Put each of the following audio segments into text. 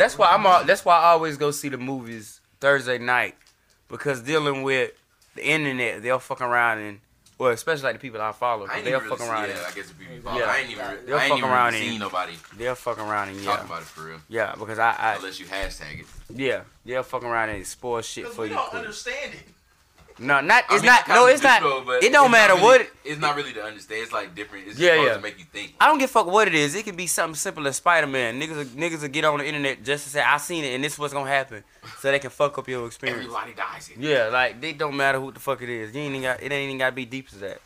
That's why I'm. All, that's why I always go see the movies Thursday night because dealing with the internet, they'll fuck around and well, especially like the people I follow, I ain't they'll even really fuck around yeah, and I guess the people you follow. Yeah. I ain't even, They'll I ain't fuck even around really and- seen nobody they'll fuck around and talk yeah, about it for real. yeah, because I, I Unless you hashtag it. yeah, they'll fuck around and spoil shit Because for we you. don't quick. understand it. No, not I it's mean, not. kinda No, it's not. neutral, but It don't it's matter not really- what. It's not really to understand. It's like different. It's Yeah, supposed yeah. to make you think. I don't give a fuck what it is. It can be something simple as Spider Man. Niggas, niggas will get on the internet just to say I seen it and this is what's gonna happen, so they can fuck up your experience. Everybody dies. Here. Yeah, like it don't matter who the fuck it is. You ain't even got, it ain't even gotta be deep as that.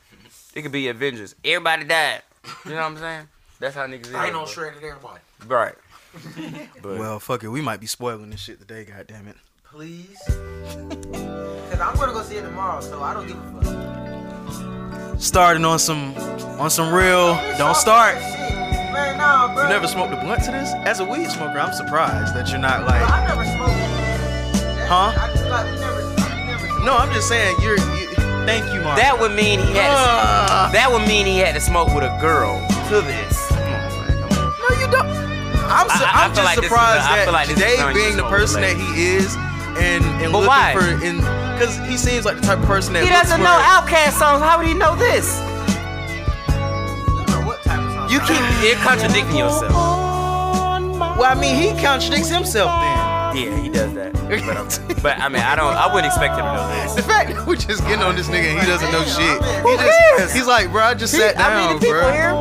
It could be Avengers. Everybody died. You know what I'm saying? That's how niggas. I ain't on bro. shredded everybody. Right. But Well, fuck it. We might be spoiling this shit today. God damn it. Please. Cause I'm gonna go see it tomorrow, so I don't give a fuck. Starting on some, on some real. Don't start. Man, nah, bro. You never smoked a blunt to this? As a weed smoker, I'm surprised that you're not like. I never smoked. Huh? I just like never, never smoked No, I'm just saying you're. You, thank you, Mark. that would mean he had. To, Uh, that would mean he had to smoke with a girl to this. Come on, man. Come on. no, you don't. I'm, su- I- I I'm feel just like this is surprised a- I that feel like this Dave being the person with that he is, and and But looking why? for in because he seems like the type of person that He looks doesn't for- know Outkast songs. How would he know this? You know what type of song? You keep you're contradicting yourself. Well, I mean, he contradicts himself then. Yeah, he does that. But, I'm- but I mean, I don't. I wouldn't expect him to know this. The fact that we're just getting on this nigga and he doesn't know shit. Who He cares? just, he's like, bro, I just sat I mean, down, the people bro. here.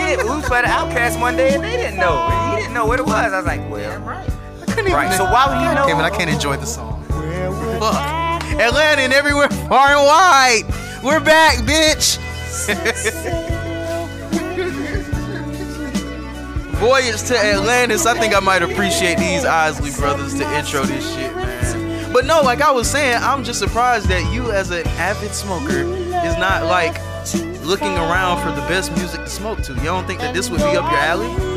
He didn't, we by the Outkast one day and they didn't know. He didn't know what it was. I was like, well, Right. I couldn't even. right. So why would he know? It, I can't enjoy the song. Fuck. Atlanta and everywhere far and wide. We're back, bitch. Voyage to Atlantis. I think I might appreciate these Isley brothers to intro this shit, man. But no, like I was saying, I'm just surprised that you, as an avid smoker, is not like looking around for the best music to smoke to. You don't think that this would be up your alley?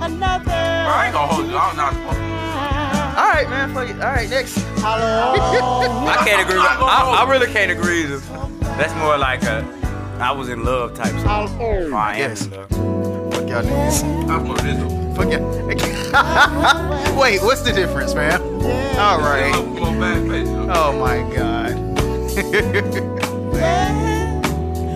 Bro, I ain't gonna hold you. I'm not supposed All right, man. Fuck it. All right, next. I can't agree. With, I, I really can't agree. With, that's more like a I was in love type song. Or I am Yes. in love. Fuck y'all niggas. I'm gonna this. Fuck y'all. Wait, what's the difference, man? All right. Come on, back page. you know. Oh my god.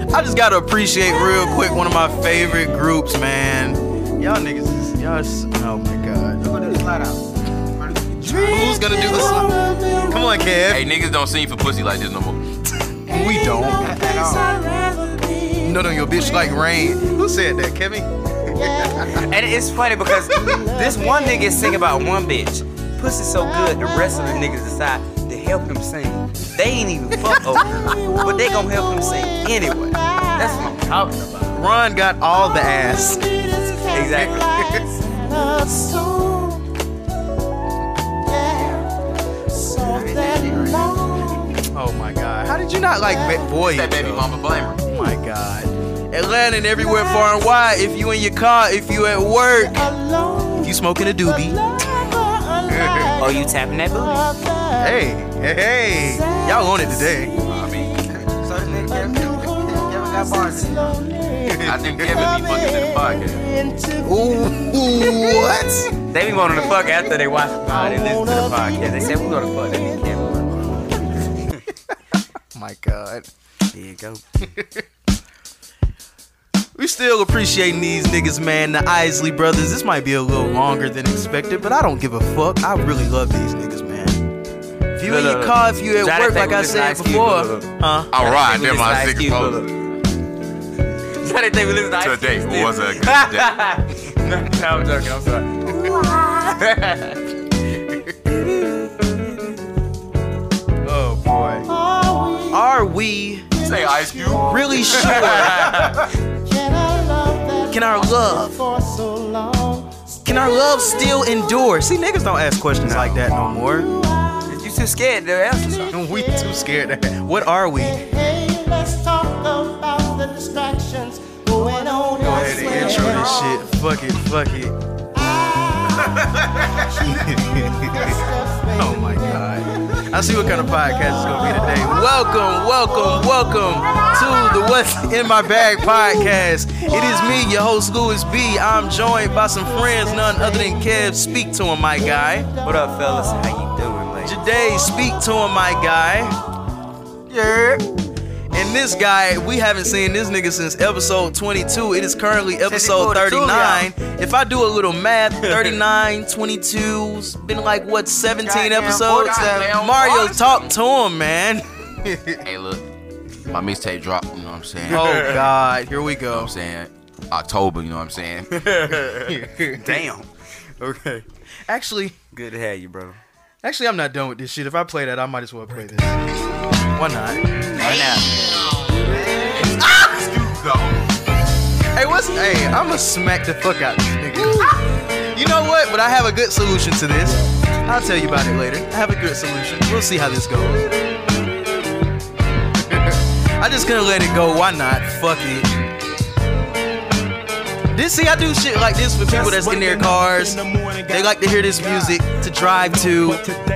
I just gotta appreciate real quick one of my favorite groups, man. Y'all niggas is y'all. s- Oh my god. Go do the slide out. Who's gonna do the this? Come on, Kev. Hey, niggas don't sing for pussy like this no more. We don't. No, no, your bitch like rain. Who said that, Kevin? And it's funny because this one nigga sing about one bitch. Pussy so good, the rest of the niggas decide to help him sing. They ain't even fuck over her, but they gonna help him sing anyway. That's what I'm talking about. Ron got all the ass. Exactly. Oh my god. How did you not like Ba- Boy? That baby though? mama blame her. Oh my god. Atlanta and everywhere far and wide. If you in your car, if you at work, if you smoking a doobie. Oh, you tapping that booty? hey, hey, hey. Y'all on it today. I mean, I think Kevin be fucking to the podcast. Ooh, what? They be wanting to fuck after they watch the pod and listen to the podcast. They said we gonna fuck. They can't. My god. There you go. We still appreciating these niggas, man. The Isley brothers. This might be a little longer than expected, but I don't give a fuck. I really love these niggas, man. If you Look, in your look, car, if you at Johnny work, like I said before, look, look. huh? All right, They then my listen to six Cube, foot. look. They think we listen Ice Today Cube was still. a good day. no, I'm joking. I'm sorry. Oh boy. Are we Say Ice Cube. really sure? Can our love, can our love still endure? See, niggas don't ask questions like that no more. you too scared to answer something. We too scared. to- What are we? Go ahead and intro this shit. Fuck it, fuck it. oh my god. I see what kind of podcast it's gonna be today. Welcome, welcome, welcome to the What's in My Bag podcast. It is me, your host Louis B. I'm joined by some friends, none other than Kev. Speak to him, my guy. What up, fellas? How you doing, ladies? Today, speak to him, my guy. Yeah. And this guy, we haven't seen this nigga since episode 22. It is currently episode 39. If I do a little math, 39, 22, it's been like what 17 Goddamn episodes. 47. Mario, talk to him, man. Hey, look, my mixtape dropped. You know what I'm saying? Oh God, here we You know what go. I'm saying? October. You know what I'm saying? Damn. Okay. Actually, Good to have you, bro. actually, I'm not done with this shit. If I play that, I might as well play this. Why not? Right now. Hey, what's? Hey, I'ma smack the fuck out this nigga. You know what? But I have a good solution to this. I'll tell you about it later. I have a good solution. We'll see how this goes. I just gonna let it go. Why not? Fuck it. This see, I do shit like this for people that's in their cars. They like to hear this music to drive to.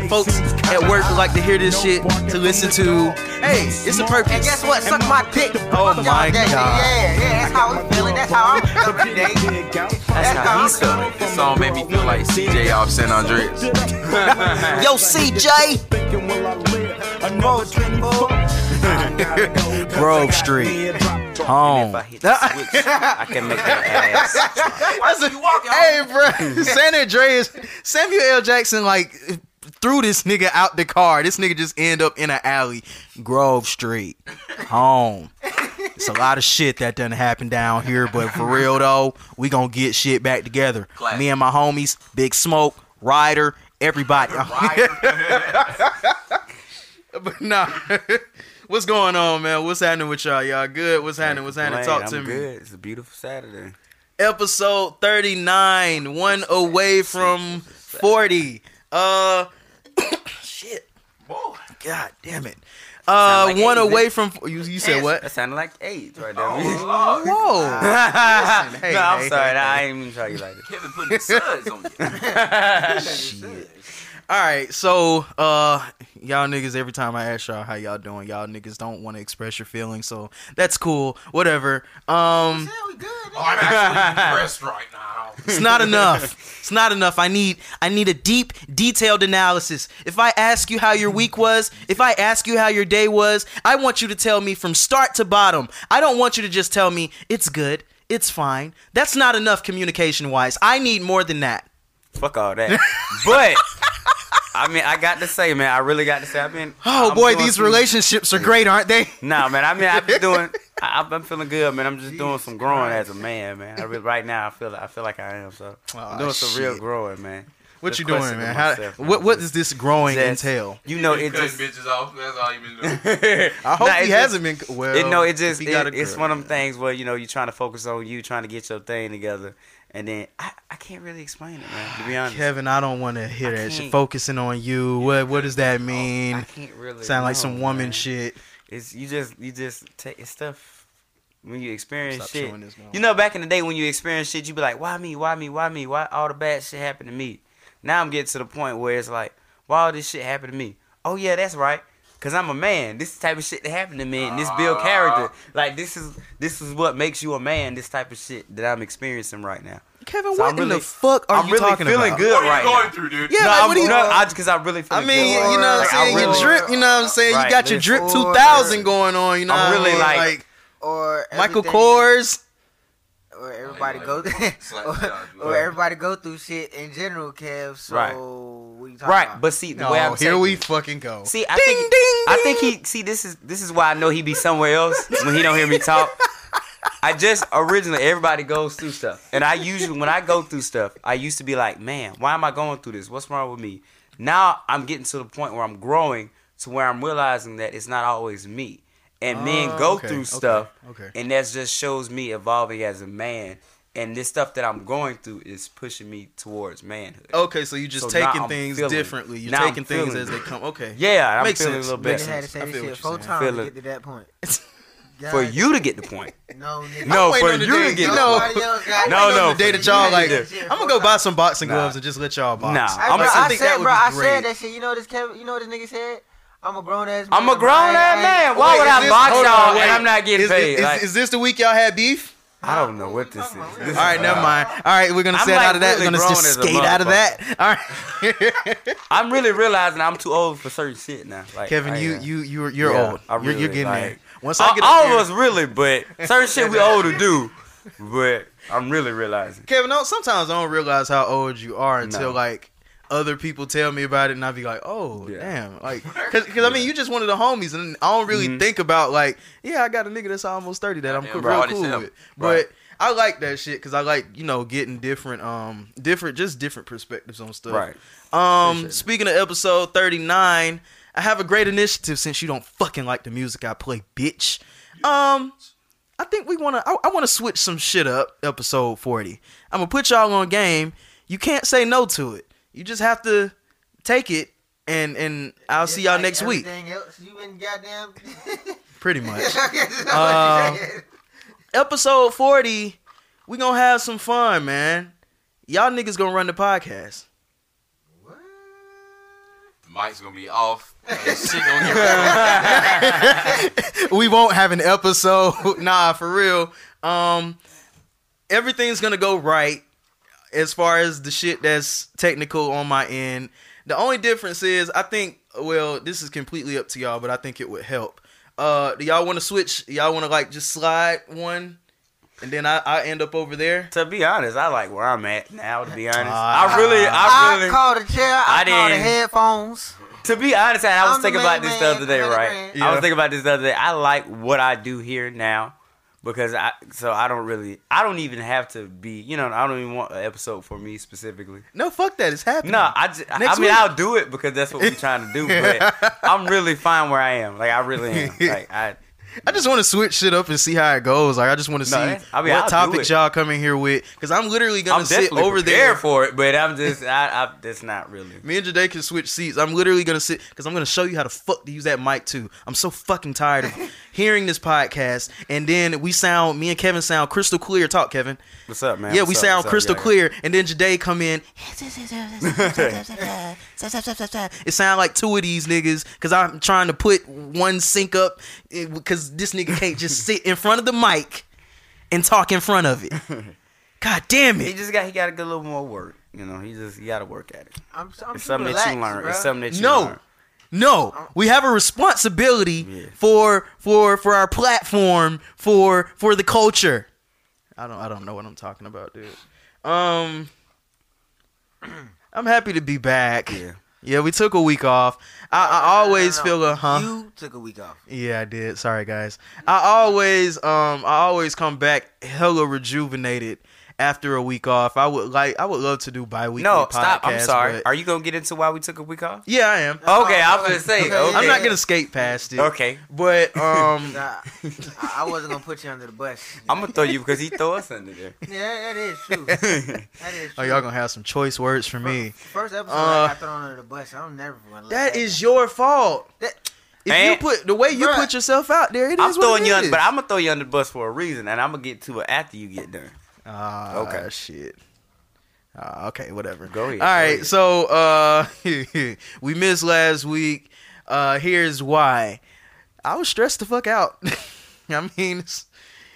Folks at work like to hear this shit to listen to. Hey, it's a purpose. And guess what? Suck my dick. Oh Fuck my y'all day. God. Yeah, yeah, that's how we feeling. That's how I'm feeling today. That's how he's feeling. this song made me feel like CJ off San Andreas. Yo, CJ. Grove Street. Home. I switch, I can make that ass. That's a, hey, bro. San Andreas, Samuel L. Jackson, like, threw this nigga out the car. This nigga just end up in an alley. Grove Street. Home. It's a lot of shit that doesn't happen down here, but for real though, we gonna get shit back together. Classic. Me and my homies, Big Smoke, Ryder, everybody. but nah. What's going on, man? What's happening with y'all? Y'all good? What's happening? What's happening? Talk to I'm me. good. It's a beautiful Saturday. episode 39 one away from 40 uh shit god damn it uh like one eight, away from you, you said what That sounded like AIDS right there. whoa no, hey, I'm hey, sorry. hey, I ain't even try you like that. Kevin putting the suds on you. all right so uh y'all niggas every time i ask y'all how y'all doing y'all niggas don't want to express your feelings so that's cool whatever um Yeah, we good. Oh, I'm actually depressed right now. It's not enough. It's not enough. I need I need a deep, detailed analysis. If I ask you how your week was, if I ask you how your day was, I want you to tell me from start to bottom. I don't want you to just tell me it's good, it's fine. That's not enough communication wise. I need more than that. Fuck all that. But I mean, I got to say, man, I really got to say, I've been. Oh I'm boy, these some- relationships are great, aren't they? Nah, man. I mean, I've been doing. I, I've been feeling good, man. I'm just doing some growing as a man, man. I really, right now, I feel. I feel like I am. So Aw, I'm oh, doing some real growing, man. What Just you doing, questioning man? How, myself, man. what what does this growing Just- entail? You know, it just. bitches off. That's all you been doing. I hope Nah, he it hasn't been well. It, no, it just it, it's girl. one of them things where you know you're trying to focus on you, trying to get your thing together, and then I, I can't really explain it, man. To be honest, Kevin, I don't want to hear I that shit. Focusing on you. What what does that oh, mean? I can't really Sound like know, some woman man. shit. It's you just you just take it's stuff when you experience Stop shit. showing this. You know, back in the day when you experience shit, you be like, why me? Why me? Why me? Why all the bad shit happened to me? Now I'm getting to the point where it's like, why all this shit happened to me? Oh yeah, that's right. Cause I'm a man. This is the type of shit that happened to me, and this build ah. character. Like this is this is what makes you a man. This type of shit that I'm experiencing right now. Kevin, So what I'm in the fuck are I'm you really talking feeling about? good What are right you going now. through, dude? Yeah, no, like, I'm, what do you? no, I, cause I really feel I mean, good. you know what I'm Like, I saying? Your drip, you know what I'm saying? Right, you got your drip 2000 going on, you know I'm what I really mean? like- Or Michael Kors. Or everybody go or, the dog, you or everybody go through shit in general, Kev. So Right. What you talking Right, about? but see the Oh, way I'm here taking we it- fucking go. See, I Ding, think ding, I think he see this is this is why I know he be somewhere else when he don't hear me talk. I just originally everybody goes through stuff, and I usually when I go through stuff, I used to be like, man, why am I going through this? What's wrong with me? Now I'm getting to the point where I'm growing to where I'm realizing that it's not always me, and men Oh, go okay, through okay, stuff, okay. and that just shows me evolving as a man. And this stuff that I'm going through is pushing me towards manhood. Okay, so you're just So taking things feeling differently. You're taking things as they come. Okay. Yeah, I'm Makes feeling sense. a little Nigga better. had to say I this feel shit what four you're saying. times to get to that point. For you to get the point. no, nigga. No, for you day. to get You the point. Nobody No, no, the day that y'all like, I'm gonna go buy some boxing Nah. gloves and just let y'all box. Nah, I, I'm bro, a- I, think said, that would bro, be I great. said that shit. You know this, Kevin? You know what this nigga said? I'm a grown ass. man. I'm a grown ass man. Why Wait, would I this- box hold y'all wait. and I'm not getting is, paid? Is, Like, is this the week y'all had beef? I don't know what this is. This All right, never mind. All right, we're gonna I'm stay like out of that. really we're gonna just skate out of that. All right, I'm really realizing I'm too old for certain shit now. Like Kevin, I you am. you you're you're Yeah, old. I you're, you're really, getting there. Once I all, get up all there- of us really, but certain shit we old to do. But I'm really realizing. Kevin, no, sometimes I don't realize how old you are until No. like other people tell me about it, and I be like, "Oh, Yeah. damn!" Like, cause, 'cause, I mean, you just one of the homies, and I don't really Mhm. think about like, yeah, I got a nigga that's almost thirty that I'm Yeah, cool, bro, real cool with. Right. But I like that shit because I like you know getting different, um, different, just different perspectives on stuff. Right. Um, Appreciate it. speaking of episode 39, I have a great initiative since you don't fucking like the music I play, bitch. Um, I think we want to, I, I want to switch some shit up, episode 40. I'm going to put y'all on game. You can't say no to it. You just have to take it, and, and I'll see y'all next week. Else you been goddamn. Pretty much. That's Uh, episode 40, we going to have some fun, man. Y'all niggas going to run the podcast. What? Mike's gonna be off. and shit gonna get we won't have an episode. nah, for real. Um, everything's gonna go right as far as the shit that's technical on my end. The only difference is, I think. Well, this is completely up to y'all, but I think it would help. Uh, do y'all want to switch? Y'all want to like just slide one, and then I, I end up over there. To be honest, I like where I'm at now. To be honest, Ah. I really, I really. I really. called the chair. I, I called the didn't- headphones. To be honest, and I was I'm thinking about this the other day, right? man. I was thinking about this the other day. I like what I do here now because I so I don't really I don't even have to be you know I don't even want an episode for me specifically. No, fuck that. It's happening. No, I just, I mean week. I'll do it because that's what we're trying to do. But I'm really fine where I am. Like I really am. Like I I just want to switch shit up and see how it goes. Like I just want to No, see I mean, what I'll topics y'all coming here with, because I'm literally gonna I'm sit over there. for it, but I'm just I, I that's not really. Me and Jade can switch seats. I'm literally gonna sit because I'm gonna show you how to fuck to use that mic too. I'm so fucking tired of hearing this podcast, and then we sound. Me and Kevin sound crystal clear. Talk, Kevin. What's up, man? yeah, What's we up? sound What's crystal Yeah, yeah. clear, and then Jade come in. It sound like two of these niggas because I'm trying to put one sync up eh, because this nigga can't just sit in front of the mic and talk in front of it. God damn it! He just got he got to get a little more work. You know, he just he got to work at it. I'm, I'm It's something relaxed, that you learn. bruh. It's something that you No. learn. No, we have a responsibility Yeah. for for for our platform for for the culture. I don't I don't know what I'm talking about, dude. Um, I'm happy to be back. Yeah. Yeah, we took a week off. I, I always No, no, feel a huh. You took a week off. Yeah, I did. Sorry, guys. I always, um, I always come back hella rejuvenated after a week off. I would like, I would love to do bi-weekly. No, stop. I'm sorry. but- Are you gonna get into why we took a week off? yeah, I am. Okay, I was gonna say. Okay, Okay. I'm not gonna skate past it. Okay, But um, Nah, I, I wasn't gonna put you under the bus. I'm gonna throw you because he throw us under there. Yeah, that is true. That is true. oh, y'all gonna have some choice words for me. First episode Uh, I got thrown under the bus. I'm never gonna. let That is your fault. That- If you put the way you Bruh. put yourself out there, it is I'm what throwing it you, under, is. but I'm gonna throw you under the bus for a reason, and I'm gonna get to it after you get done. Ah, Okay. shit. Ah, okay, whatever. Go ahead, All right, ahead. so uh, we missed last week. Uh, here's why. I was stressed the fuck out. I mean, it's,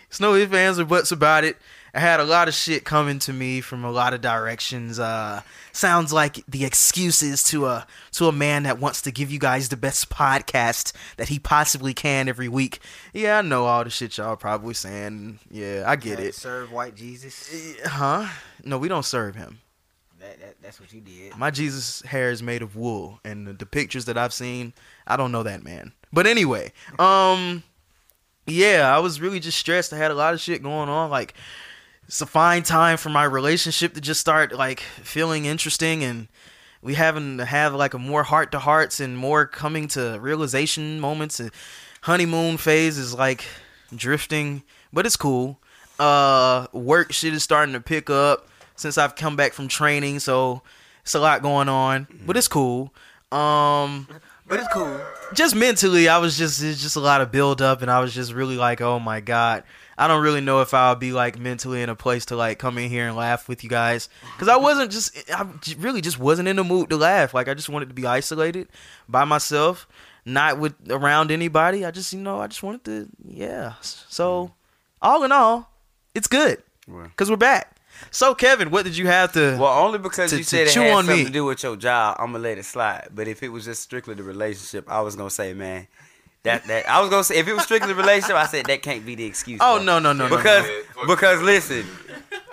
it's no ifs, ands, or buts about it. I had a lot of shit coming to me from a lot of directions. Uh, sounds like the excuses to a to a man that wants to give you guys the best podcast that he possibly can every week. Yeah, I know all the shit y'all probably saying. Yeah, I get it. Serve white Jesus. Huh? No, we don't serve him. That, that that's what you did. My Jesus hair is made of wool, and the, the pictures that I've seen, I don't know that man. But anyway, um, yeah, I was really just stressed. I had a lot of shit going on. Like, it's a fine time for my relationship to just start like feeling interesting, and we having to have like a more heart to hearts and more coming to realization moments. And honeymoon phase is like drifting, but it's cool. Uh, work shit is starting to pick up since I've come back from training, so it's a lot going on, but it's cool. Um, But it's cool. just mentally, I was just it's just a lot of build up, and I was just really like, oh my god, I don't really know if I'll be like mentally in a place to like come in here and laugh with you guys, because I wasn't just I really just wasn't in the mood to laugh. Like I just wanted to be isolated by myself, not with around anybody. I just you know I just wanted to yeah. So mm. all in all, it's good because we're back. So Kevin, what did you have to? Well, only because To- you said it had something me. to do with your job, I'm gonna let it slide. But if it was just strictly the relationship, I was gonna say, man, that that I was gonna say if it was strictly relationship, I said that can't be the excuse. oh bro. no no no no, because no. because listen,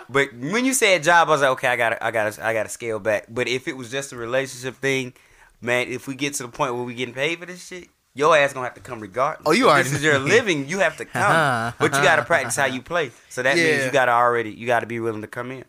but when you said job, I was like, okay, I gotta I gotta I gotta scale back. But if it was just a relationship thing, man, if we get to the point where we getting paid for this shit. Your ass gonna have to come regardless. Oh, you If already This is your living. You have to come, but you gotta practice how you play. So that Yeah. means you gotta already you gotta be willing to come in.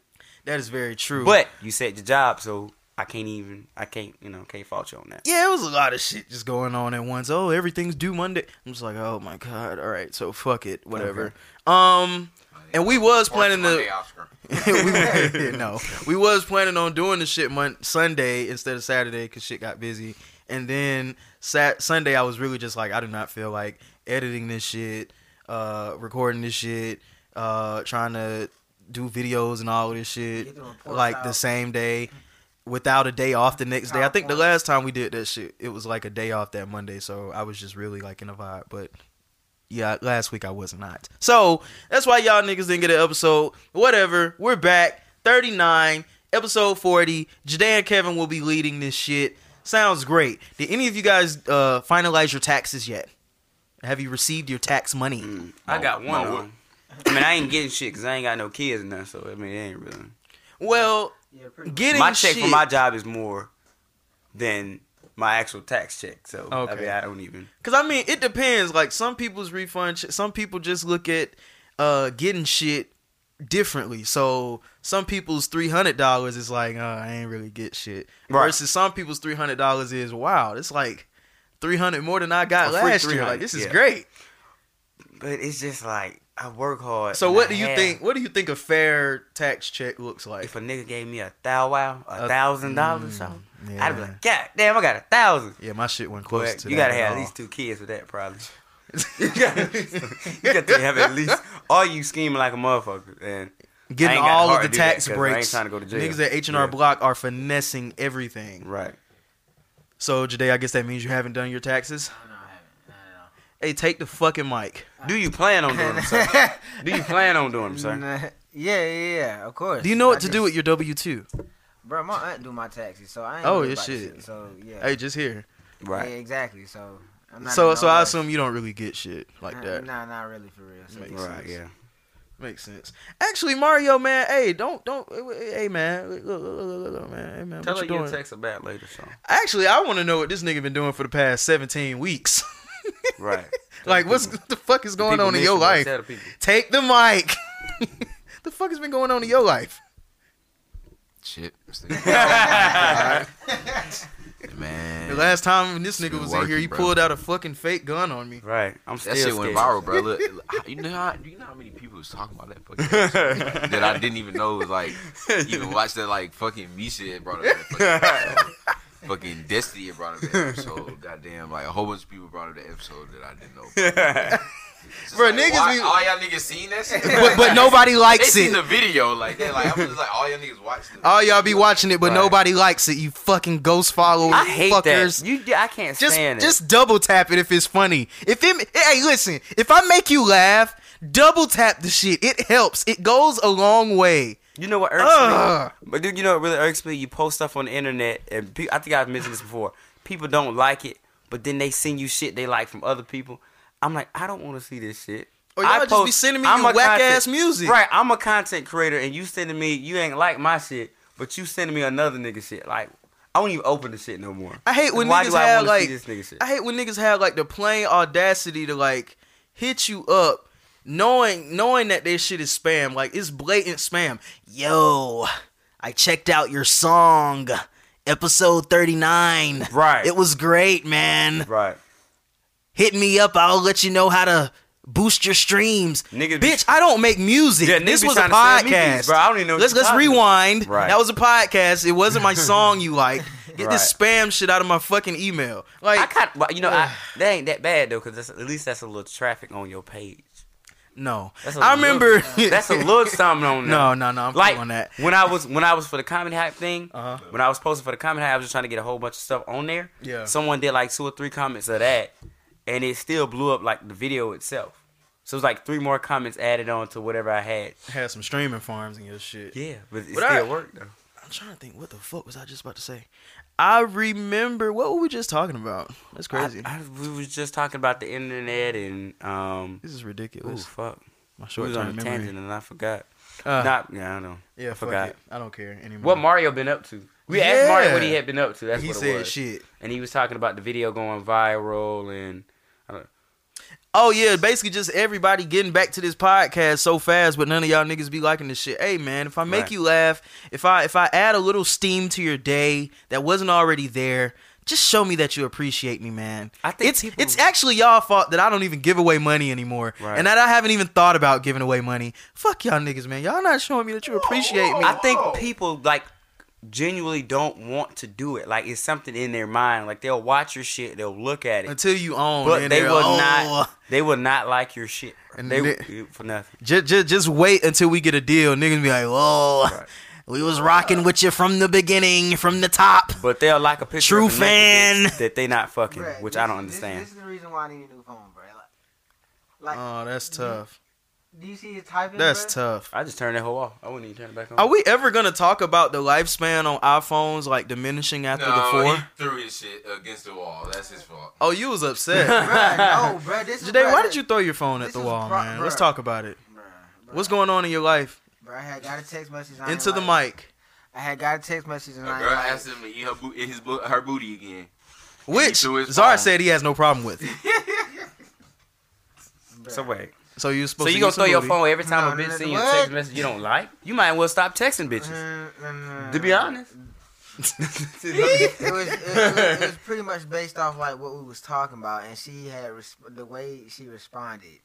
that is very true. But you said your job, so I can't even I can't you know can't fault you on that. yeah, it was a lot of shit just going on at once. Oh, everything's due Monday. I'm just like, oh my god. All right, so fuck it, whatever. Um, and we was planning to. Monday, Oscar. we, no, we was planning on doing the shit mon- Sunday instead of Saturday because shit got busy. And then sat Sunday, I was really just like, I do not feel like editing this shit, uh, recording this shit, uh, trying to do videos and all this shit Get the reports like the same day without a day off the next day. I think the last time we did that shit, it was like a day off that Monday, so I was just really like in a vibe. But yeah, last week I was not. So that's why y'all niggas didn't get an episode. Whatever, we're back. 39, episode 40. Jade and Kevin will be leading this shit. Sounds great. Did any of you guys uh, finalize your taxes yet? Have you received your tax money? I got one. no. I mean, I ain't getting shit because I ain't got no kids and nothing. So I mean, it ain't really. Well, Yeah, pretty much. getting my check shit. for my job is more than my actual tax check. So I Okay. mean, I don't even. Cause I mean, it depends. Like some people's refund, sh- some people just look at uh getting shit differently. So some people's three hundred dollars is like, uh, I ain't really get shit. Right. Versus some people's three hundred dollars is wow, it's like three hundred more than I got A last year. Like this is yeah. great. But it's just like I work hard. So what I do you have- think? What do you think a fair tax check looks like? If a nigga gave me a thou wow, a thousand dollars, mm, so yeah. I'd be like, God damn, I got a thousand. Yeah, my shit went close But to you gotta have at all. least two kids with that, probably. you gotta, you got to have at least, or you scheming like a motherfucker, and Getting all of the tax do that, tax 'cause I ain't breaks. trying to go to jail. Niggas at H and R Block are finessing everything. right. So Jade, I guess that means you haven't done your taxes. No, I haven't. No, no, Hey, take the fucking mic. Do you plan on doing them, sir? Do you plan on doing them, sir? Yeah, yeah, yeah, of course. Do you know what I to just- do with your W two? Bro, my aunt do my taxes, so I ain't Oh, worried your shit. shit. So yeah, Hey, just here. yeah, Right. exactly. So I'm not So, so I assume you don't really get shit like Nah, that. Nah, not really for real. So, Makes Right. sense. Yeah. Makes sense. Actually, Mario, man, hey, don't, don't, hey, man, look, look, look, look, look, man, hey, man, Tell what her you you'll doing? text her back later, so. Actually, I want to know what this nigga been doing for the past seventeen weeks. Right. like, what's the fuck is going on in your life? Tell the people. Take the mic. the fuck has been going on in your life? Shit. Oh Man. The last time this nigga been was in here, he bro. pulled out a fucking fake gun on me. Right. I'm still That shit went viral, bro. Look, you know how you know how many people was talking about that fucking episode that I didn't even know was like even watch that like fucking Misha had brought up that fucking episode. Fucking Destiny had brought up that episode. Goddamn, like a whole bunch of people brought up that episode that I didn't know. It's Bro, like, niggas why- be- all y'all niggas seen that shit, But, but nobody They likes seen it. the video like that. Like I'm just like all y'all niggas watched it. All y'all be watching it, but Right. nobody likes it. You fucking ghost followers, I hate fuckers. that. You, I can't Just, stand it. just double tap it if it's funny. If it, hey, listen, if I make you laugh, double tap the shit. It helps. It goes a long way. You know what irks Ugh. me? But dude, you know what really irks me? You post stuff on the internet, and pe- I think I've mentioned this before. People don't like it, but then they send you shit they like from other people. I'm like, I don't want to see this shit. Or y'all I just be sending me your a whack-ass music. Right, I'm a content creator, and you sending me, you ain't like my shit, but you sending me another nigga shit. Like, I don't even open the shit no more. I hate when Why niggas do I have like this nigga shit? I hate when niggas have like the plain audacity to like hit you up knowing knowing that their shit is spam. Like it's blatant spam. Yo, I checked out your song, episode 39. Right. It was great, man. right. Hit me up, I'll let you know how to boost your streams. Niggas be- Bitch, I don't make music. Yeah, this was a trying to sell me podcast. bro. I don't even know Let's let's rewind. Right. That was a podcast. It wasn't my song you liked. Get this spam shit out of my fucking email. Like I well, you know, I, that ain't that bad though, because at least that's a little traffic on your page. No, I a I little- remember. That's a little something on there. no, no, no. I'm like on that. when I was when I was for the comedy hype thing. Uh-huh. When I was posting for the comedy hype, I was just trying to get a whole bunch of stuff on there. Yeah. Someone did like two or three comments of that, and it still blew up like the video itself. So it's like three more comments added on to whatever I had. Had some streaming farms and your shit. Yeah, but it But still I- worked though. I'm trying to think. What the fuck was I just about to say? I remember. What were we just talking about? That's crazy. I, I, we was just talking about the internet and um. this is Ooh, ridiculous. fuck. My We short was on a memory. tangent and I forgot. Uh, Not yeah, I don't know. yeah, I forgot. it. I don't care anymore. What Mario been up to? We asked Mario what he had been up to. That's he what it said was. shit. And he was talking about the video going viral and Oh yeah, basically just everybody getting back to this podcast so fast, but none of y'all niggas be liking this shit. Hey man, if I make Right. you laugh, if I if I add a little steam to your day that wasn't already there, just show me that you appreciate me, man. I think it's people- it's actually y'all fault that I don't even give away money anymore, Right. and that I haven't even thought about giving away money. Fuck y'all niggas, man. Y'all not showing me that you appreciate me. I think people like genuinely don't want to do it. Like it's something in their mind. Like they'll watch your shit, they'll look at it, Until you own, but they will "Oh." not. They will not like your shit. And they they- for nothing. Just, just, just wait until we get a deal. Niggas be like, "Whoa, Right. we was rocking with you from the beginning, from the top." But they'll like a picture True of a naked bitch fan. that they not fucking, Bruh, which this- I don't this- understand. This, is the reason why I need a new phone, bro. Like, like Oh, that's tough. Do you see the typing? That's bruh? tough. I just turned that whole off. I wouldn't even turn it back on. Are we ever gonna talk about the lifespan on iPhones like diminishing after the No, four? he threw his shit against the wall. That's his fault. Oh, you was upset. Bruh, no, bruh. This is Jade, bruh, why did you throw your phone at the wall, pro- man? Let's talk about it. Bruh, bruh. What's going on in your life? Bruh, I had got a text message. I Into the like- mic. I had got a text message and A I girl ain't like, asked him to eat her, bo- his bo- her booty again. Which Zara phone. said he has no problem with. bruh. so wait. So you So supposed to you gonna use some throw your phone every time No, a bitch no, send you a text message you don't like? You might as well stop texting bitches. Mm, mm, To be honest. it was, it, was, it was pretty much based off like what we was talking about, and she had resp- the way she responded.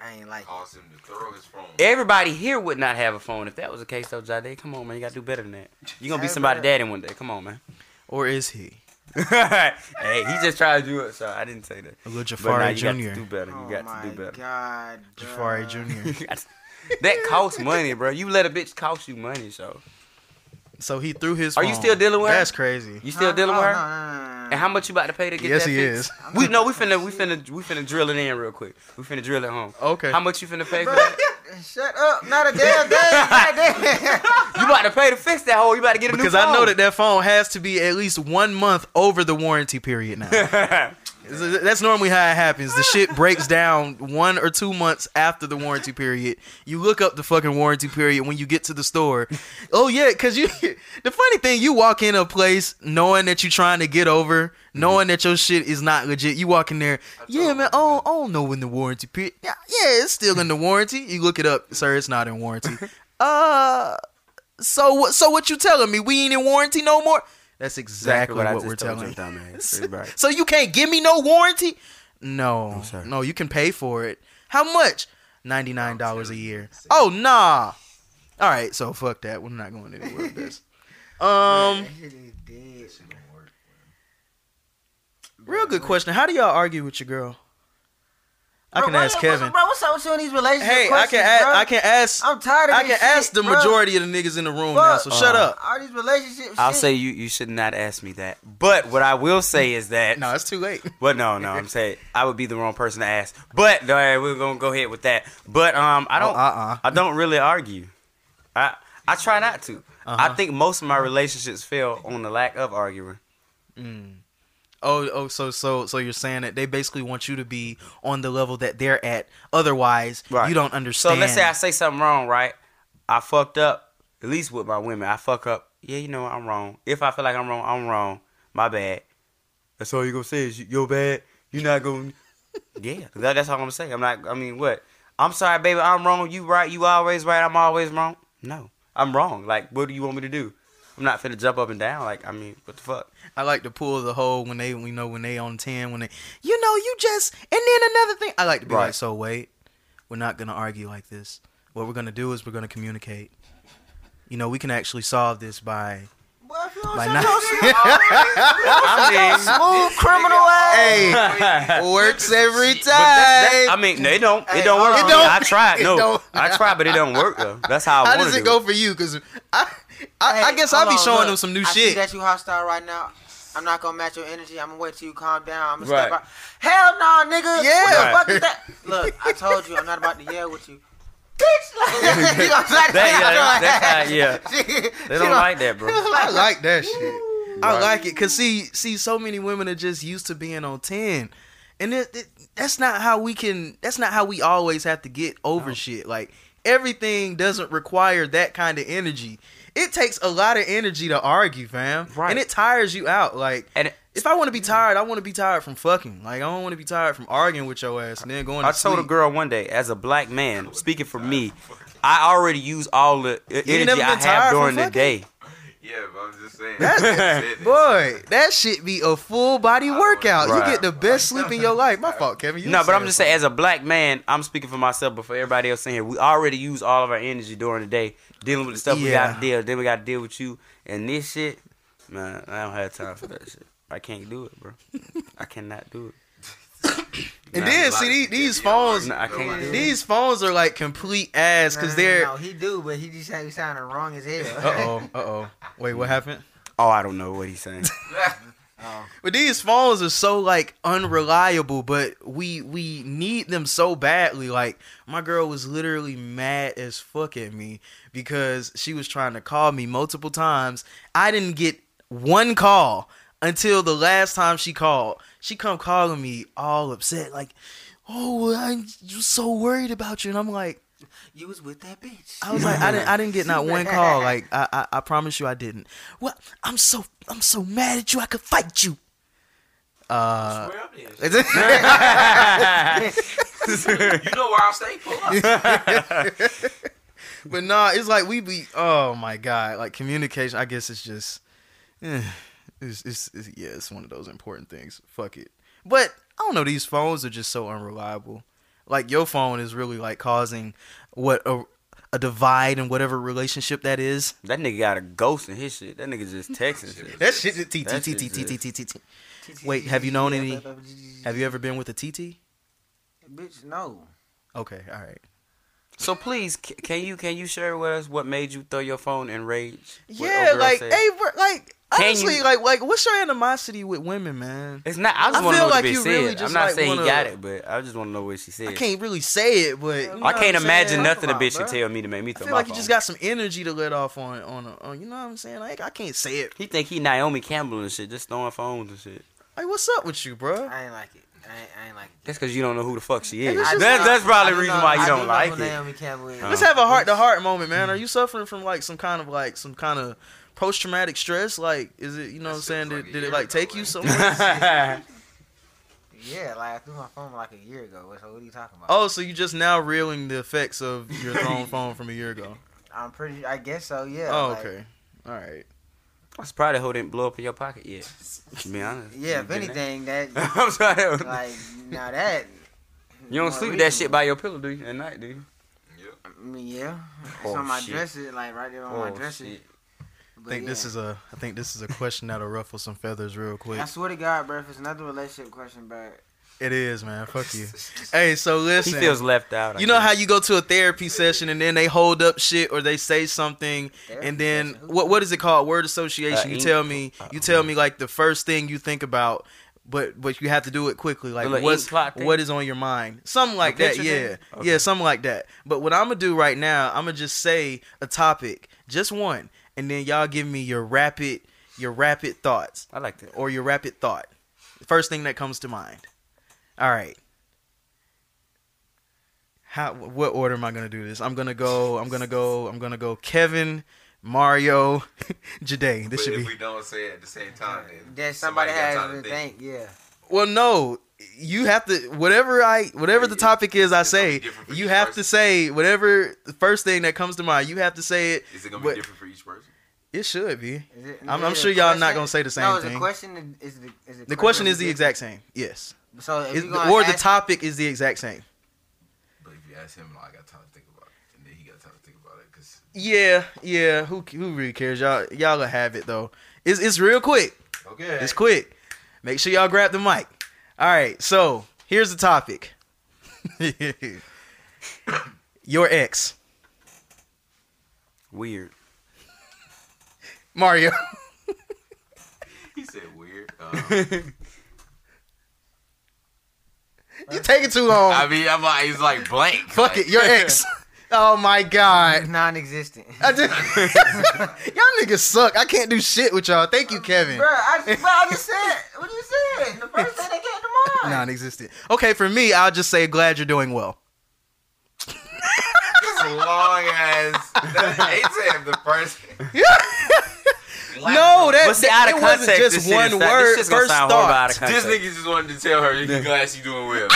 I ain't like it. Caused him to throw his phone. Everybody here would not have a phone if that was the case, though, Jade. Come on, man. You gotta do better than that. You gonna be somebody's daddy one day. Come on, man. Or is he hey, he just tried to do it, so I didn't say that. a little But nah, Jafari you got to Jr.? do better. You oh got my to do oh better. God, Jafari. Jr. You got to- that costs money, bro. You let a bitch cost you money, so So he threw his. Are phone. you still dealing with her? That's crazy. you still Huh? dealing Oh, with her? no, no, no, no, no. And how much you about to pay to get Yes, that he fixed? is. We no, we finna we finna we finna drill it in real quick. We finna drill it home. Okay. How much you finna pay for that? Shut up! Not a damn thing. Goddamn. You about to pay to fix that hole. You about to get a Because new phone. Because I know that that phone has to be at least one month over the warranty period now. That's normally how it happens. The shit breaks down one or two months after the warranty period. You look up the fucking warranty period when you get to the store. Oh yeah, cause you. The funny thing, you walk in a place knowing that you're trying to get over, knowing that your shit is not legit. You walk in there, yeah, man. Oh, I don't know when the warranty period. Yeah, yeah, it's still in the warranty. You look it up, sir. It's not in warranty. Uh, so what? So what you telling me? We ain't in warranty no more. That's exactly, I what just we're telling you. right. So you can't give me no warranty? No, sir. no, you can pay for it. How much? Ninety nine dollars a year. Oh nah. All right, so fuck that. We're not going anywhere with this. Um, That shit is dead. real good question. How do y'all argue with your girl? I Bro, can what- ask what's- Kevin. Bro, what's up with you in these relationship Hey, I can ask. bro? I can ask. I'm tired of I this can ask shit, the bro. majority of the niggas in the room now. So Fuck. shut Uh, up. All these relationships. I'll shit. say you you should not ask me that. But what I will say is that No, it's too late. But no, no, I'm saying I would be the wrong person to ask. But all right, we're gonna go ahead with that. But um, I don't, Oh, uh-uh. I don't really argue. I I try not to. I Uh-huh. think most of my relationships fail on the lack of arguing. Oh, oh, so so so you're saying that they basically want you to be on the level that they're at. Otherwise, Right. you don't understand. So understand. let's say I say something wrong, right? I fucked up. At least with my women, I fuck up. Yeah, you know I'm wrong. If I feel like I'm wrong, I'm wrong. My bad. That's all you gonna say is you're bad. You're not gonna. yeah, that, that's all I'm gonna say. I'm not. I mean, what? I'm sorry, baby. I'm wrong. You right. You always right. I'm always wrong. No, I'm wrong. Like, what do you want me to do? I'm not finna jump up and down. Like, I mean, what the fuck? I like to pull the whole when they we know when they on ten when they you know you just and then another thing I like to be Right. like so wait we're not gonna argue like this what we're gonna do is we're gonna communicate you know we can actually solve this by Boy, if you don't by not your shit, I smooth criminal ass. hey works every time. that's- that- I time mean, it don't. It don't work. Uh, it don't- I tried. No. I tried, but it don't work though. That's how I how does to it go for you because I I, I guess I'll be on, showing look. them some new I See shit that you hostile right now. I'm not gonna match your energy. I'm gonna wait till you calm down. I'm gonna Right. step out. Hell no, nigga. Yeah. What the Right. fuck is that? Look, I told you I'm not about to yell with you. Bitch, like, you know what I'm saying? That- yeah, that's how- yeah. She- They don't like that, bro. I like that shit. I Right. like it cause see, see, so many women are just used to being on ten, and it, it, that's not how we can. That's not how we always have to get over shit. Like everything doesn't require that kind of energy. It takes a lot of energy to argue, fam, Right. and it tires you out. Like And it- if I want to be tired, I want to be tired from fucking. Like I don't want to be tired from arguing with your ass and then going. To I told a girl one day, as a black man, speaking for me, I already use all the energy I have during the day. Yeah, but I'm just saying. That- Said this. Boy, that shit be a full body workout. Right. You get the best sleep in your life. My fault, Kevin. You No, but I'm said just saying, as a black man, I'm speaking for myself, but for everybody else in here, we already use all of our energy during the day dealing with the stuff we got to deal. Then we got to deal with you and this shit. Man, I don't have time for that shit. I can't do it, bro. I cannot do it. And Nah, then see these, these phones, Nah, I can't do it. these phones are like complete ass because No, no, they're. no, he do, but he just he sounding wrong as hell. Uh oh, uh oh. Wait, what happened? Oh, I don't know what he's saying. Oh. But these phones are so like unreliable, but we we need them so badly. Like my girl was literally mad as fuck at me because she was trying to call me multiple times. I didn't get one call until the last time she called. She come calling me all upset, like, "Oh, I'm just so worried about you," and I'm like. You was with that bitch. I was like, I didn't, I didn't get not one call. Like, I, I, I promise you, I didn't. Well, I'm so, I'm so mad at you. I could fight you. Uh, up there. You know where I'll stay. Pull up. but nah, it's like we be. Oh my god, like communication. I guess it's just, eh, it's, it's, it's yeah, it's one of those important things. Fuck it. But I don't know. These phones are just so unreliable. Like your phone is really like causing what a, a divide in whatever relationship that is. that nigga got a ghost in his shit. That nigga just texting shit. That shit. T T That T shit T T T just- T T. Wait, have you known any- Have you ever been with a TT? Bitch, no. Okay, all right. So please, c- can you can you share with us what made you throw your phone in rage? What Yeah, old girl like, said? hey, bro, like Can honestly, you- like, like, what's your animosity with women, man? It's not. I just I want to feel know what like the bitch you said. really I'm not like, saying wanna- he got it, but I just want to know what she said. I can't really say it, but you know I can't imagine saying? nothing a bitch about, should bruh. tell me to make me I throw feel my like you just got some energy to let off on, on, a, on you know what I'm saying? Like, I can't say it. He think he Naomi Campbell and shit, just throwing phones and shit. Like, what's up with you, bro? I ain't like it. I ain't, I ain't like it. That's because you don't know who the fuck she is. It's just- That's, that's probably the reason know- why you I don't do like who it. Naomi Campbell. Let's have a uh-huh. heart to heart moment, man. Are you suffering from like some kind of like some kind of post traumatic stress? Like, is it you know what I'm saying? shit was Did, did it like ago, take you like- somewhere? Yeah, like I threw my phone like a year ago. So what are you talking about? oh, so you just now reeling the effects of your thrown phone from a year ago? I'm pretty. I guess so. Yeah. Oh, like- okay. All right. I'm surprised that hoe didn't blow up in your pocket yet. To be honest. Yeah. If anything, that I'm sorry. like now that you don't more sleep with that shit by your pillow, do you? At night, do you? Yeah. I mean, yeah. It's Oh, on my shit. dresser, like right there on my oh, dresser. shit. I think this is a I think this is a question that'll ruffle some feathers real quick. I swear to God, bro, if it's another relationship question, bro. It is, man. Fuck you. Hey, so listen. He listen. feels left out. I you know guess. how you go to a therapy session and then they hold up shit or they say something Therapy and then session? What what is it called? Word association. Uh, you tell me you tell me like the first thing you think about but but you have to do it quickly. Like The what's inkblot thing? what is on your mind? Something like The that. Yeah. Okay. Yeah, something like that. But what I'm gonna do right now, I'm gonna just say a topic, just one, and then y'all give me your rapid your rapid thoughts I like that. or your rapid thought. First thing that comes to mind. All right. How what order am I gonna do this? I'm gonna go. I'm gonna go. I'm gonna go. Kevin, Mario, Jade. This but should if be. we don't say it at the same time, then That somebody, got has time to think. Yeah. Well, no. You have to whatever I whatever the topic is I It's gonna be say. You have person. to say whatever the first thing that comes to mind. You have to say it. Is it gonna But- be different for each person? It should be. Is it, I'm- is I'm sure y'all not gonna say the same no, thing. The question is the is The question is the exact same. Yes. So if Is- you gonna or the ask- topic is the exact same. But if you ask him, like, I got time to think about it, and then he got time to think about it, because Yeah, yeah. Who who really cares? Y'all y'all will have it though. It's it's real quick. okay, It's quick. Make sure y'all grab the mic. All right. So here's the topic. Your ex, Weird. Mario. He said weird. Um, You taking too long. I mean, I'm like, he's like blank. Fuck like, it, your ex. oh my god. Non-existent. Just, y'all niggas suck. I can't do shit with y'all. Thank you, Kevin. Bro, I, bro, I just said what do you said. The first thing that came to mind. Non-existent. Okay, for me, I'll just say glad you're doing well. This long ass. He said the first. No, that, But see, out of it wasn't context, just one is not- this word. shit's First sound thought. out This context. nigga just wanted to tell her, "You glad she doing well."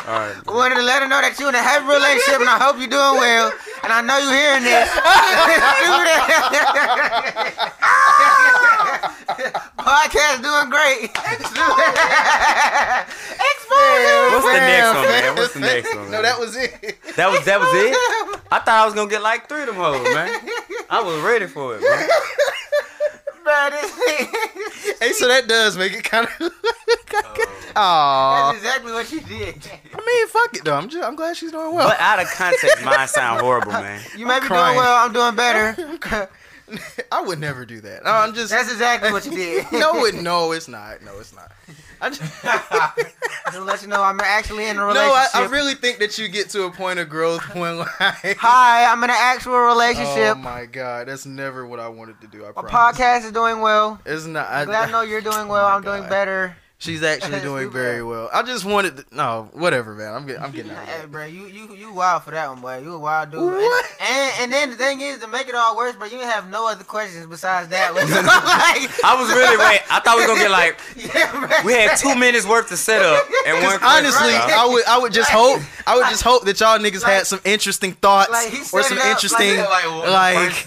Stupid. Alright. Wanted to let her know that you in a happy relationship, and I hope you're doing well. And I know you're hearing this. Podcast doing great. Exposure. What's the next one, man? What's the next one? No, that was it. That was that was it. I thought I was gonna get like three of them hoes, man. I was ready for it, bro. Bro, this- Hey, so that does make it kind of. Oh. That's exactly what you did. I mean, fuck it though. I'm just, I'm glad she's doing well. But out of context, mine sound horrible, man. You may be crying. doing well. I'm doing better. I would never do that. I'm just. That's exactly what you did. no, it, no, it's not. No, it's not. I just, to let you know, I'm actually in a no, relationship. I, I really think that you get to a point of growth when like. Hi, I'm in an actual oh relationship. Oh my god, that's never what I wanted to do. I My promise. podcast is doing well. It's not. I, Glad I know you're doing well. Oh I'm doing better. She's actually doing very well. I just wanted. To, no, whatever, man. I'm getting. I'm getting out of Hey, that. bro, you you you wild for that one, boy. You a wild dude. What? And, and and then the thing is, to make it all worse, bro, you didn't have no other questions besides that one. like, I was really wait. I thought we was gonna get like yeah, bro. we had two minutes worth to set up and one. Honestly, question, I would. I would just hope. I would just hope that y'all niggas Like- had some interesting thoughts like, or some it up, interesting. like- like, what, Like-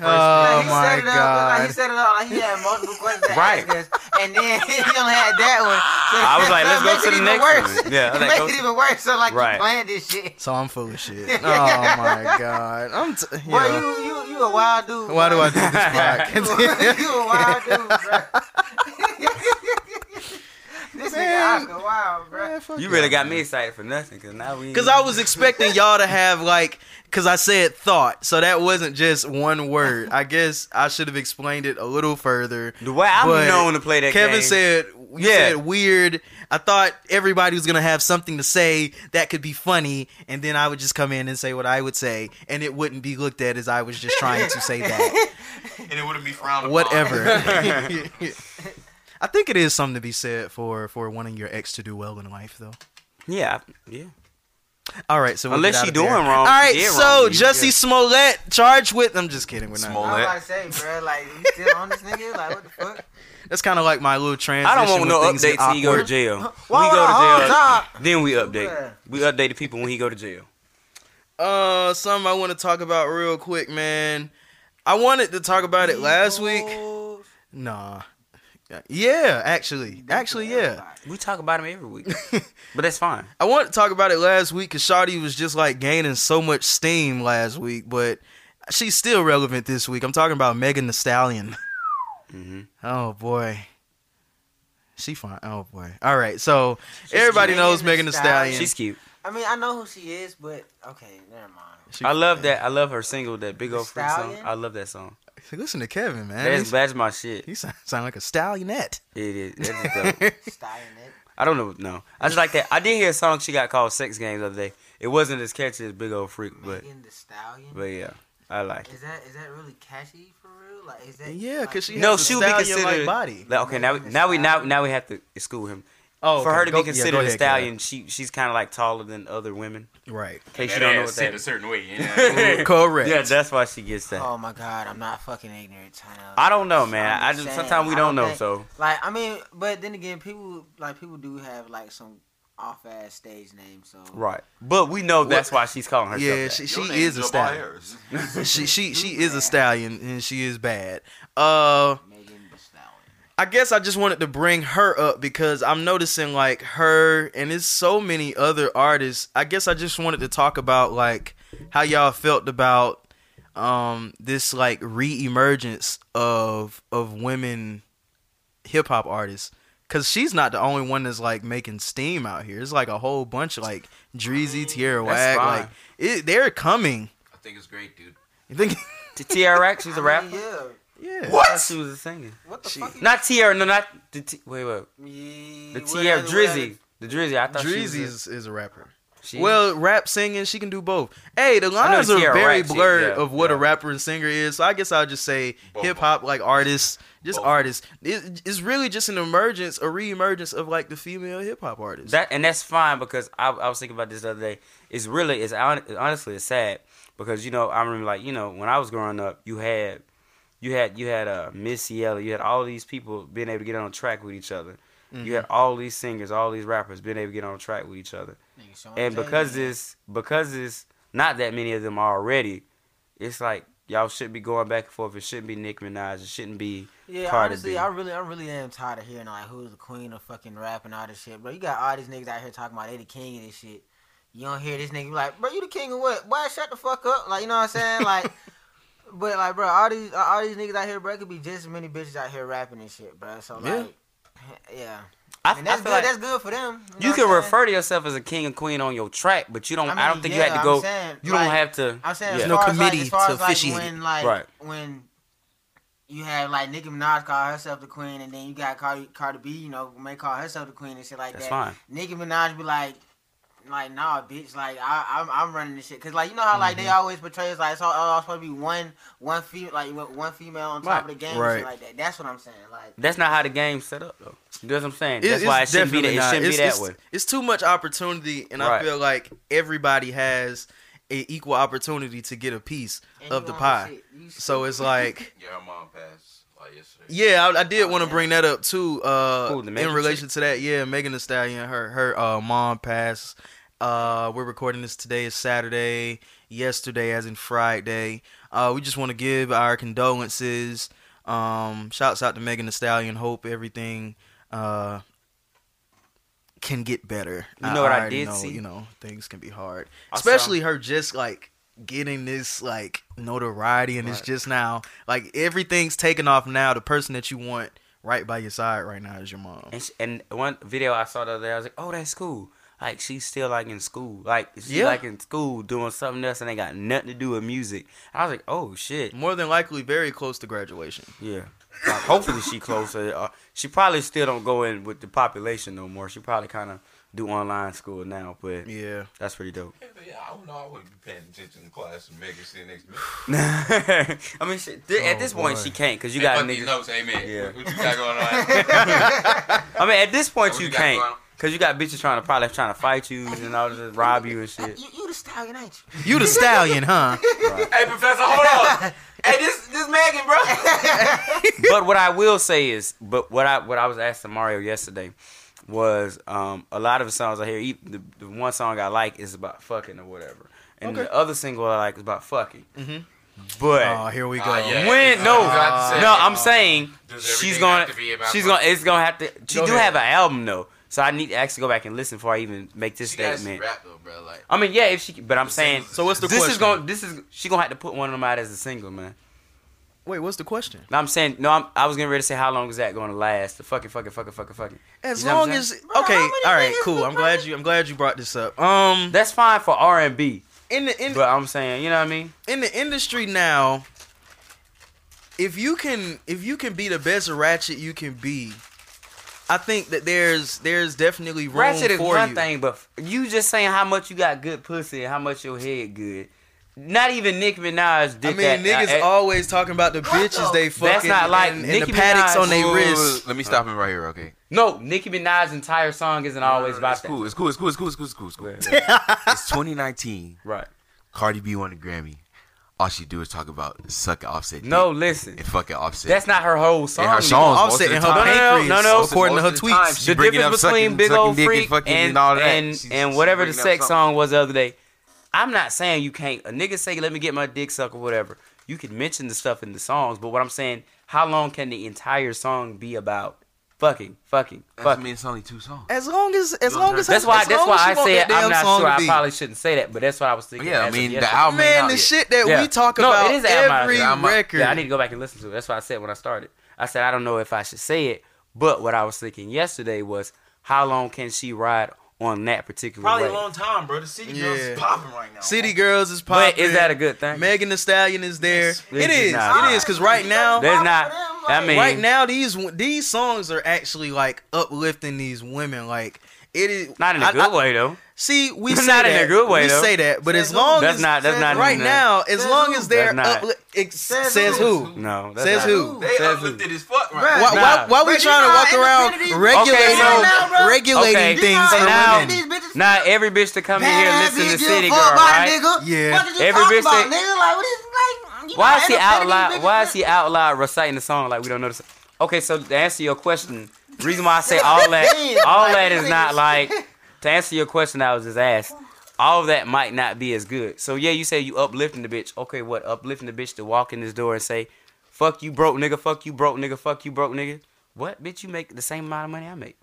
the first word or the first Oh, he my set it up, Like, he God. set it up like he had multiple questions to Right. ask us, and then he only had that one. So I was like, let's go makes to it the even next worse. one. Yeah, I it was like, makes go it even worse. So like Right. you planned this shit. So I'm full of shit. Oh my god. I'm. T- Boy, yeah. you you you a wild dude. Why do. I do this podcast? you a wild dude, bro. This nigga Man. Oscar Wilde, bro. You really got me excited for nothing, cause now we. Because I was expecting y'all to have like, because I said thought, so that wasn't just one word. I guess I should have explained it a little further. the way I'm but known to play that Kevin game. said, you Yeah. said weird. I thought everybody was gonna have something to say that could be funny, and then I would just come in and say what I would say, and it wouldn't be looked at as I was just trying to say that. and it wouldn't be frowned upon. Whatever. I think it is something to be said for for wanting your ex to do well in life, though. Yeah, yeah. All right, so we'll Unless get out she doing there. wrong, All she right, did so wrong, you- Jussie yeah. Smollett charged with. I'm just kidding. We're not. Smollett. I was about to say, bro, like you still on this nigga? Like what the fuck? That's kind of like my little transition. I don't want no updates till he go to jail. Why he go to jail, top? then we update. Yeah. We update the people when he go to jail. Uh, something I want to talk about real quick, man. I wanted to talk about it last week. Nah. Yeah, actually, actually, yeah. We talk about him every week, but that's fine. I wanted to talk about it last week because Shawty was just like gaining so much steam last week, but she's still relevant this week. I'm talking about Megan Thee Stallion. hmm Oh boy, she fine. Oh boy. All right, so everybody Megan knows Thee Megan Thee Stallion. Stallion. She's cute. I mean, I know who she is, but okay, never mind. She- I love that. I love her single, that big old freak song. I love that song. Listen to Kevin, man. That's that's my shit. he sound, sound like a stallionette. It is. That's dope. Styling it. I don't know. No, I just like that. I did hear a song she got called "Sex Games" the other day. It wasn't as catchy as "Big Old Freak," but Megan Thee Stallion. but yeah, I like it. Is that is that really catchy for real? Like is that? Yeah, because she like, No, has a she would be stallion-like body. Like, okay, now we, now we now now we have to school him. Oh, For her to okay. be Go- yeah, considered a stallion, she she's kind of like taller than other women. Right. In case That you don't know ass what sit that. a certain way. Yeah. Correct. Yeah, that's why she gets that. Oh my god, I'm not fucking ignorant. I know. I don't know, man. I'm just just saying, sometimes we don't don't know. think- So Like I mean, but then again, people like people do have like some off ass stage name. So right, but we know that's why she's calling herself. Yeah, that. she, she is a stallion. She she she is a stallion and she is bad. Uh Megan Thee Stallion. I guess I just wanted to bring her up because I'm noticing like her and there's so many other artists. I guess I just wanted to talk about like how y'all felt about um this like re-emergence of of women hip hop artists cuz she's not the only one that's like making steam out here. It's like a whole bunch of like Dreezy, Tierra That's Whack like it, they're coming. I think it's great, dude. You think T- TRX, she's a rapper. mean, yeah. Yeah. I thought she was a singing. What the She- fuck? Not Tierra, no, not the T- wait, wait, Yeah, the whatever, Tierra. Drizzy, the Drizzy. I thought she was. Drizzy a- is, is a rapper. she- Well, rap, singing, she can do both. Hey, the know lines are very rap shit, blurred yeah, of what a rapper and singer is. So I guess I'll just say hip hop, like artists, just Both. artists. It, it's really just an emergence, a re-emergence of like the female hip hop artist. That and that's fine because I, I was thinking about this the other day. It's really it's honestly it's sad because you know I remember like you know when I was growing up you had you had you had uh, Missy Elliott you had all these people being able to get on track with each other. You had all these singers, all these rappers being able to get on track with each other. And because it's because it's not that many of them already, it's like y'all should be going back and forth. It shouldn't be Nicki Minaj. It shouldn't be Yeah, Cardi honestly, B. I really, I really am tired of hearing like who's the queen of fucking rap and all this shit, bro. You got all these niggas out here talking about they the king of this shit. You don't hear this nigga be like, bro, you the king of what? Boy, shut the fuck up. Like, you know what I'm saying? Like, but like, bro, all these, all these niggas out here, bro, it could be just as many bitches out here rapping and shit, bro. So Yeah. like, yeah, I, and that's feel good. like that's good for them. you know can refer to yourself as a king and queen on your track, but you don't. I, I don't think yeah, you have to go. saying, you like, don't have to. I'm saying, yeah. There's no far as, like, committee to as, like, when like Right. when you have like Nicki Minaj call herself the queen, and then you got Cardi, Cardi B, you know, may call herself the queen and shit like That's that. fine. Nicki Minaj be like, like nah, bitch, like I, I'm, I'm running this shit, cause like you know how like Mm-hmm. they always portray it's like it's all, all supposed to be one, one female, like one female on top Right. of the game, and Right. shit like that. That's what I'm saying. Like, That's not how the game's set up, though. You know what I'm saying? It- That's why it it's shouldn't be that. definitely It not. shouldn't it's, be that it's- way. It's too much opportunity, and I feel like everybody has a equal opportunity to get a piece and of the pie. shit, So it's like. Yeah, her mom passed like yesterday. Yeah, I, I did Oh, want to bring that up too. Uh, Who, in Megan relation to that, yeah, Megan Thee Stallion, her her uh, mom passed. Uh, we're recording this today is Saturday. Yesterday, as in Friday. Uh, we just want to give our condolences. Um, shouts out to Megan Thee Stallion. Hope everything uh can get better. You know what I already did know, see? You know, things can be hard, I saw- especially her just like getting this like notoriety and it's just now like everything's taken off now the person that you want right by your side right now is your mom And, sh and one video I saw the other day, I was like, "Oh, that's cool." Like she's still like in school, like she's Yeah. like in school doing something else, and they got nothing to do with music. I was like, "Oh shit, more than likely very close to graduation yeah." Like, hopefully she closer. Uh, she probably still don't go in with the population no more. She probably kind of do online school now, but yeah that's pretty dope. Yeah, I don't know. I wouldn't be paying attention in class and Megan sitting next to me. I mean, she, th- at Oh, this point she can't because you Hey, got these niggas. notes, amen. Yeah. What, what you got going on? I mean, at this point What you you can't because you got bitches trying to probably trying to fight you and all this, rob you and shit. you, you the stallion, ain't you? you the stallion huh hey, Professor, hold on. hey, this this Megan, bro. but what I will say is, but what I what I was asking Mario yesterday was um, a lot of the songs I hear. e- The, the one song I like is about fucking or whatever, and Okay. the other single I like is about fucking. Mhm. But oh here we go Ah, yeah. when no, was about to say, no, you I'm saying she's gonna have to be about she's fucking? gonna it's gonna have to. She Go do ahead. have an album though, so I need to actually go back and listen before I even make this She statement. rap though, bro. Like, I mean, yeah, if she, but I'm saying so what's the this question is gonna, This is she gonna have to put one of them out as a single, man. Wait what's the question No, I'm saying no. I'm, I was getting ready to say how long is that going to last? The fucking, fucking, fucking, fucking, fucking. as You know long as saying? Bro, okay all right cool i'm glad you i'm glad you brought this up um That's fine for R and B, in the in, but I'm saying, you know what I mean? in the industry now if you can if you can be the best ratchet you can be i think that there's there's definitely room Ratchet is for one you thing, but you just saying how much you got good pussy and how much your head good. Not even Nicki Minaj I did mean, that. niggas uh, always talking about the bitches they fucking That's not like and, and Nicki the Pateks Minaj. on their wrists. Let me stop him right here, okay? no, Nicki Minaj's entire song isn't always about it's that. cool. It's cool. It's cool. It's cool. It's cool. It's cool. It's cool. It's 2019. right. Cardi B won a Grammy. All she do is talk about sucking Offset. No, dick listen. and fucking Offset. That's not her whole song. in her songs. Offset most of in the her time. No, no, no, no. Most- according to her most of the time, tweets. she the bringing difference up between sucking- Big sucking Old dick Freak and fucking and and all that. and, She's- and she's whatever the bringing up sex something. song was the other day. I'm not saying you can't. A nigga say, "Let me get my dick sucked" or whatever. You can mention the stuff in the songs, but what I'm saying, how long can the entire song be about fucking, fucking, That's, I fucking? mean, it's only two songs. As long as as long as That's why. as That's why I you want say that I'm not sure. I probably shouldn't say that, but that's what I was thinking. Yeah, I as of mean, the yesterday. album Man, the yet. shit that Yeah. we talk No, about it is every yet. I'm- record. Yeah, I need to go back and listen to it. That's what I said when I started. I said I don't know if I should say it, but what I was thinking yesterday was how long can she ride on that particular Probably way. a long time, bro. The city girls is popping right now. City Girls is popping. But is that a good thing? Megan Thee Stallion is there. Yes. It This is is. not. It is because right now, There's not. I mean, right now these these songs are actually like uplifting these women. Like it is not in a I- good I- way though. See, we Not say in a good way, we though. say that, but Says as long That's as not. That's not right now, as Says long as they're That's not. upli- it Says says who? who? No, that's Says not. who? They Says who? uplifted as fuck right Bruh. Why, Nah. why, why we But trying to walk around regulating, Okay, so- regulating Okay. Things for now- women? Not every bitch to come in here badass listen to bitch give City a Girl, fuck about a right? nigga. Yeah. Every bitch about, nigga? Like, what is like? Why is he out loud? Why is he out loud reciting the song like we don't know the song? Okay, so to answer your question, reason why I say all that, all that is not like to answer your question. I was just asked. All of that might not be as good. So yeah, you say you uplifting the bitch. Okay, what uplifting the bitch to walk in this door and say, "Fuck you, broke nigga. Fuck you, broke nigga. Fuck you, broke nigga." What bitch? You make the same amount of money I make.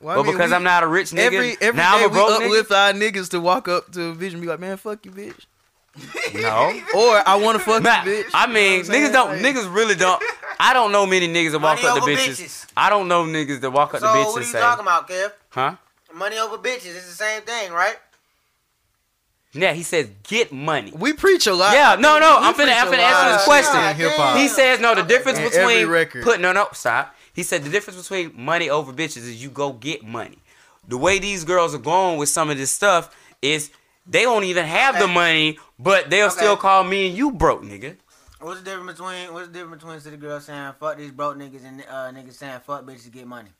Well, I but mean, because we- I'm not a rich nigga, every every now day I'm a we broke nigga. uplift our niggas to walk up to a bitch and be like, man, fuck you, bitch. No. Or I want to fuck Nah, you, bitch. I mean, You know niggas don't. saying? Niggas really don't. I don't know many niggas that walk up to over bitches. bitches. I don't know niggas that walk up So to bitches what are and you say, talking about, Kev? "Huh?" Money over bitches. It's the same thing, right? Yeah, he says get money. We preach a lot. Yeah, no, no. We I'm finna, preach I'm finna answer of this question. in hip-hop. He says no. The difference In every between record. put no, no, stop. He said the difference between money over bitches is you go get money. The way these girls are going with some of this stuff is they don't even have the money, but they'll Okay. still call me and you broke, nigga. What's the difference between What's the difference between city girls saying fuck these broke niggas and uh, niggas saying fuck bitches to get money?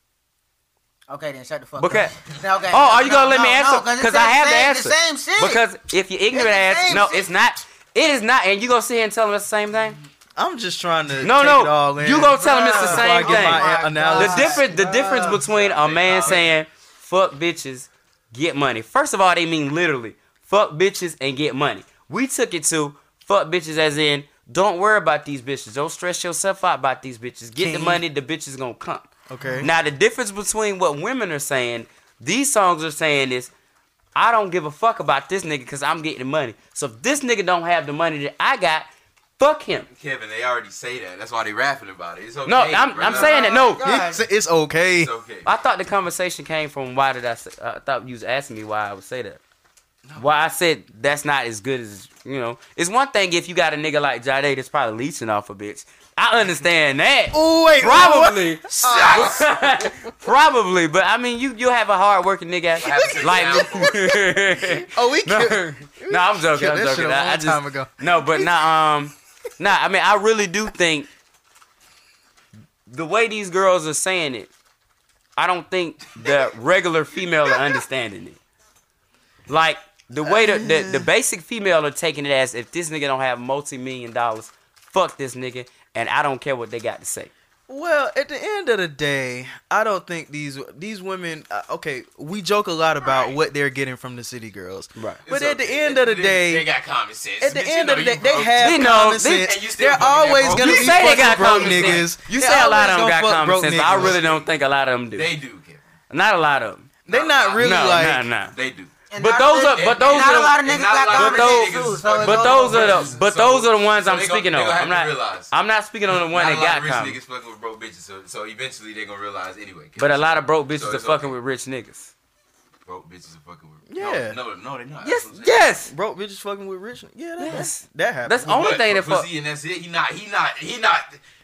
Okay, then shut the fuck Okay. up. Okay. Oh, are you No, gonna let no, me no, answer? 'cause Because the I have the answer. The same shit. Because if you're ignorant ass, no, shit. it's not. It is not. And you gonna sit here and tell them it's the same thing? I'm just trying to No, take no. it all in. You gonna tell them it's the Before Before I same thing? my my analysis. The difference, the difference between a man saying "fuck bitches, get money." First of all, they mean literally "fuck bitches and get money." We took it to "fuck bitches" as in don't worry about these bitches, don't stress yourself out about these bitches. Get the money, the bitches gonna come. Okay. Now the difference between what women are saying, these songs are saying is, I don't give a fuck about this nigga because I'm getting the money. So if this nigga don't have the money that I got, fuck him. Kevin, they already say that. That's why they rapping about it. It's okay. No, I'm, I'm saying that. No, oh God. It's, it's okay. It's okay. I thought the conversation came from why did I say, uh, I thought you was asking me why I would say that. Why I said that's not as good as you know. It's one thing if you got a nigga like Jade that's probably leeching off a bitch. I understand that. Oh wait, Probably, probably, but I mean, you you have a hard working nigga like Oh, we no, killed, no, I'm joking. I'm joking. I, I just no, but nah, um, nah. I mean, I really do think the way these girls are saying it, I don't think the regular female are understanding it. Like the way the, the the basic female are taking it as if this nigga don't have multi million dollars, fuck this nigga, and I don't care what they got to say. Well, at the end of the day, I don't think these these women. Uh, okay, we joke a lot about Right. what they're getting from the city girls, Right. but It's at the end of the day, they got common sense. at the Bitch, you end know of the day, they have They know- common they- sense. and They're always gonna You be say they got broke common niggas. sense. You say a lot of them got common broke sense. I really don't think a lot of them do. They do, Kevin. Not a lot of them. They're not really no, like. nah, nah. They do. And But those are, but those not a lot are, of niggas got lot those- sense too. niggas So fuck- but those are the, but those are the ones I'm speaking they on. I'm not, realize. I'm not speaking on the one Not that got of rich niggas fucking with broke bitches, so, so eventually they're gonna realize anyway. But a lot of broke bitches are fucking with rich niggas. broke bitches are fucking with. Yeah. No, no, no, they're not. Yes, That's what I'm yes. Broke bitches fucking with rich. Yeah, that, Yes. that happens. That's the only But thing that fuck. and that's it. He not. He not. He not.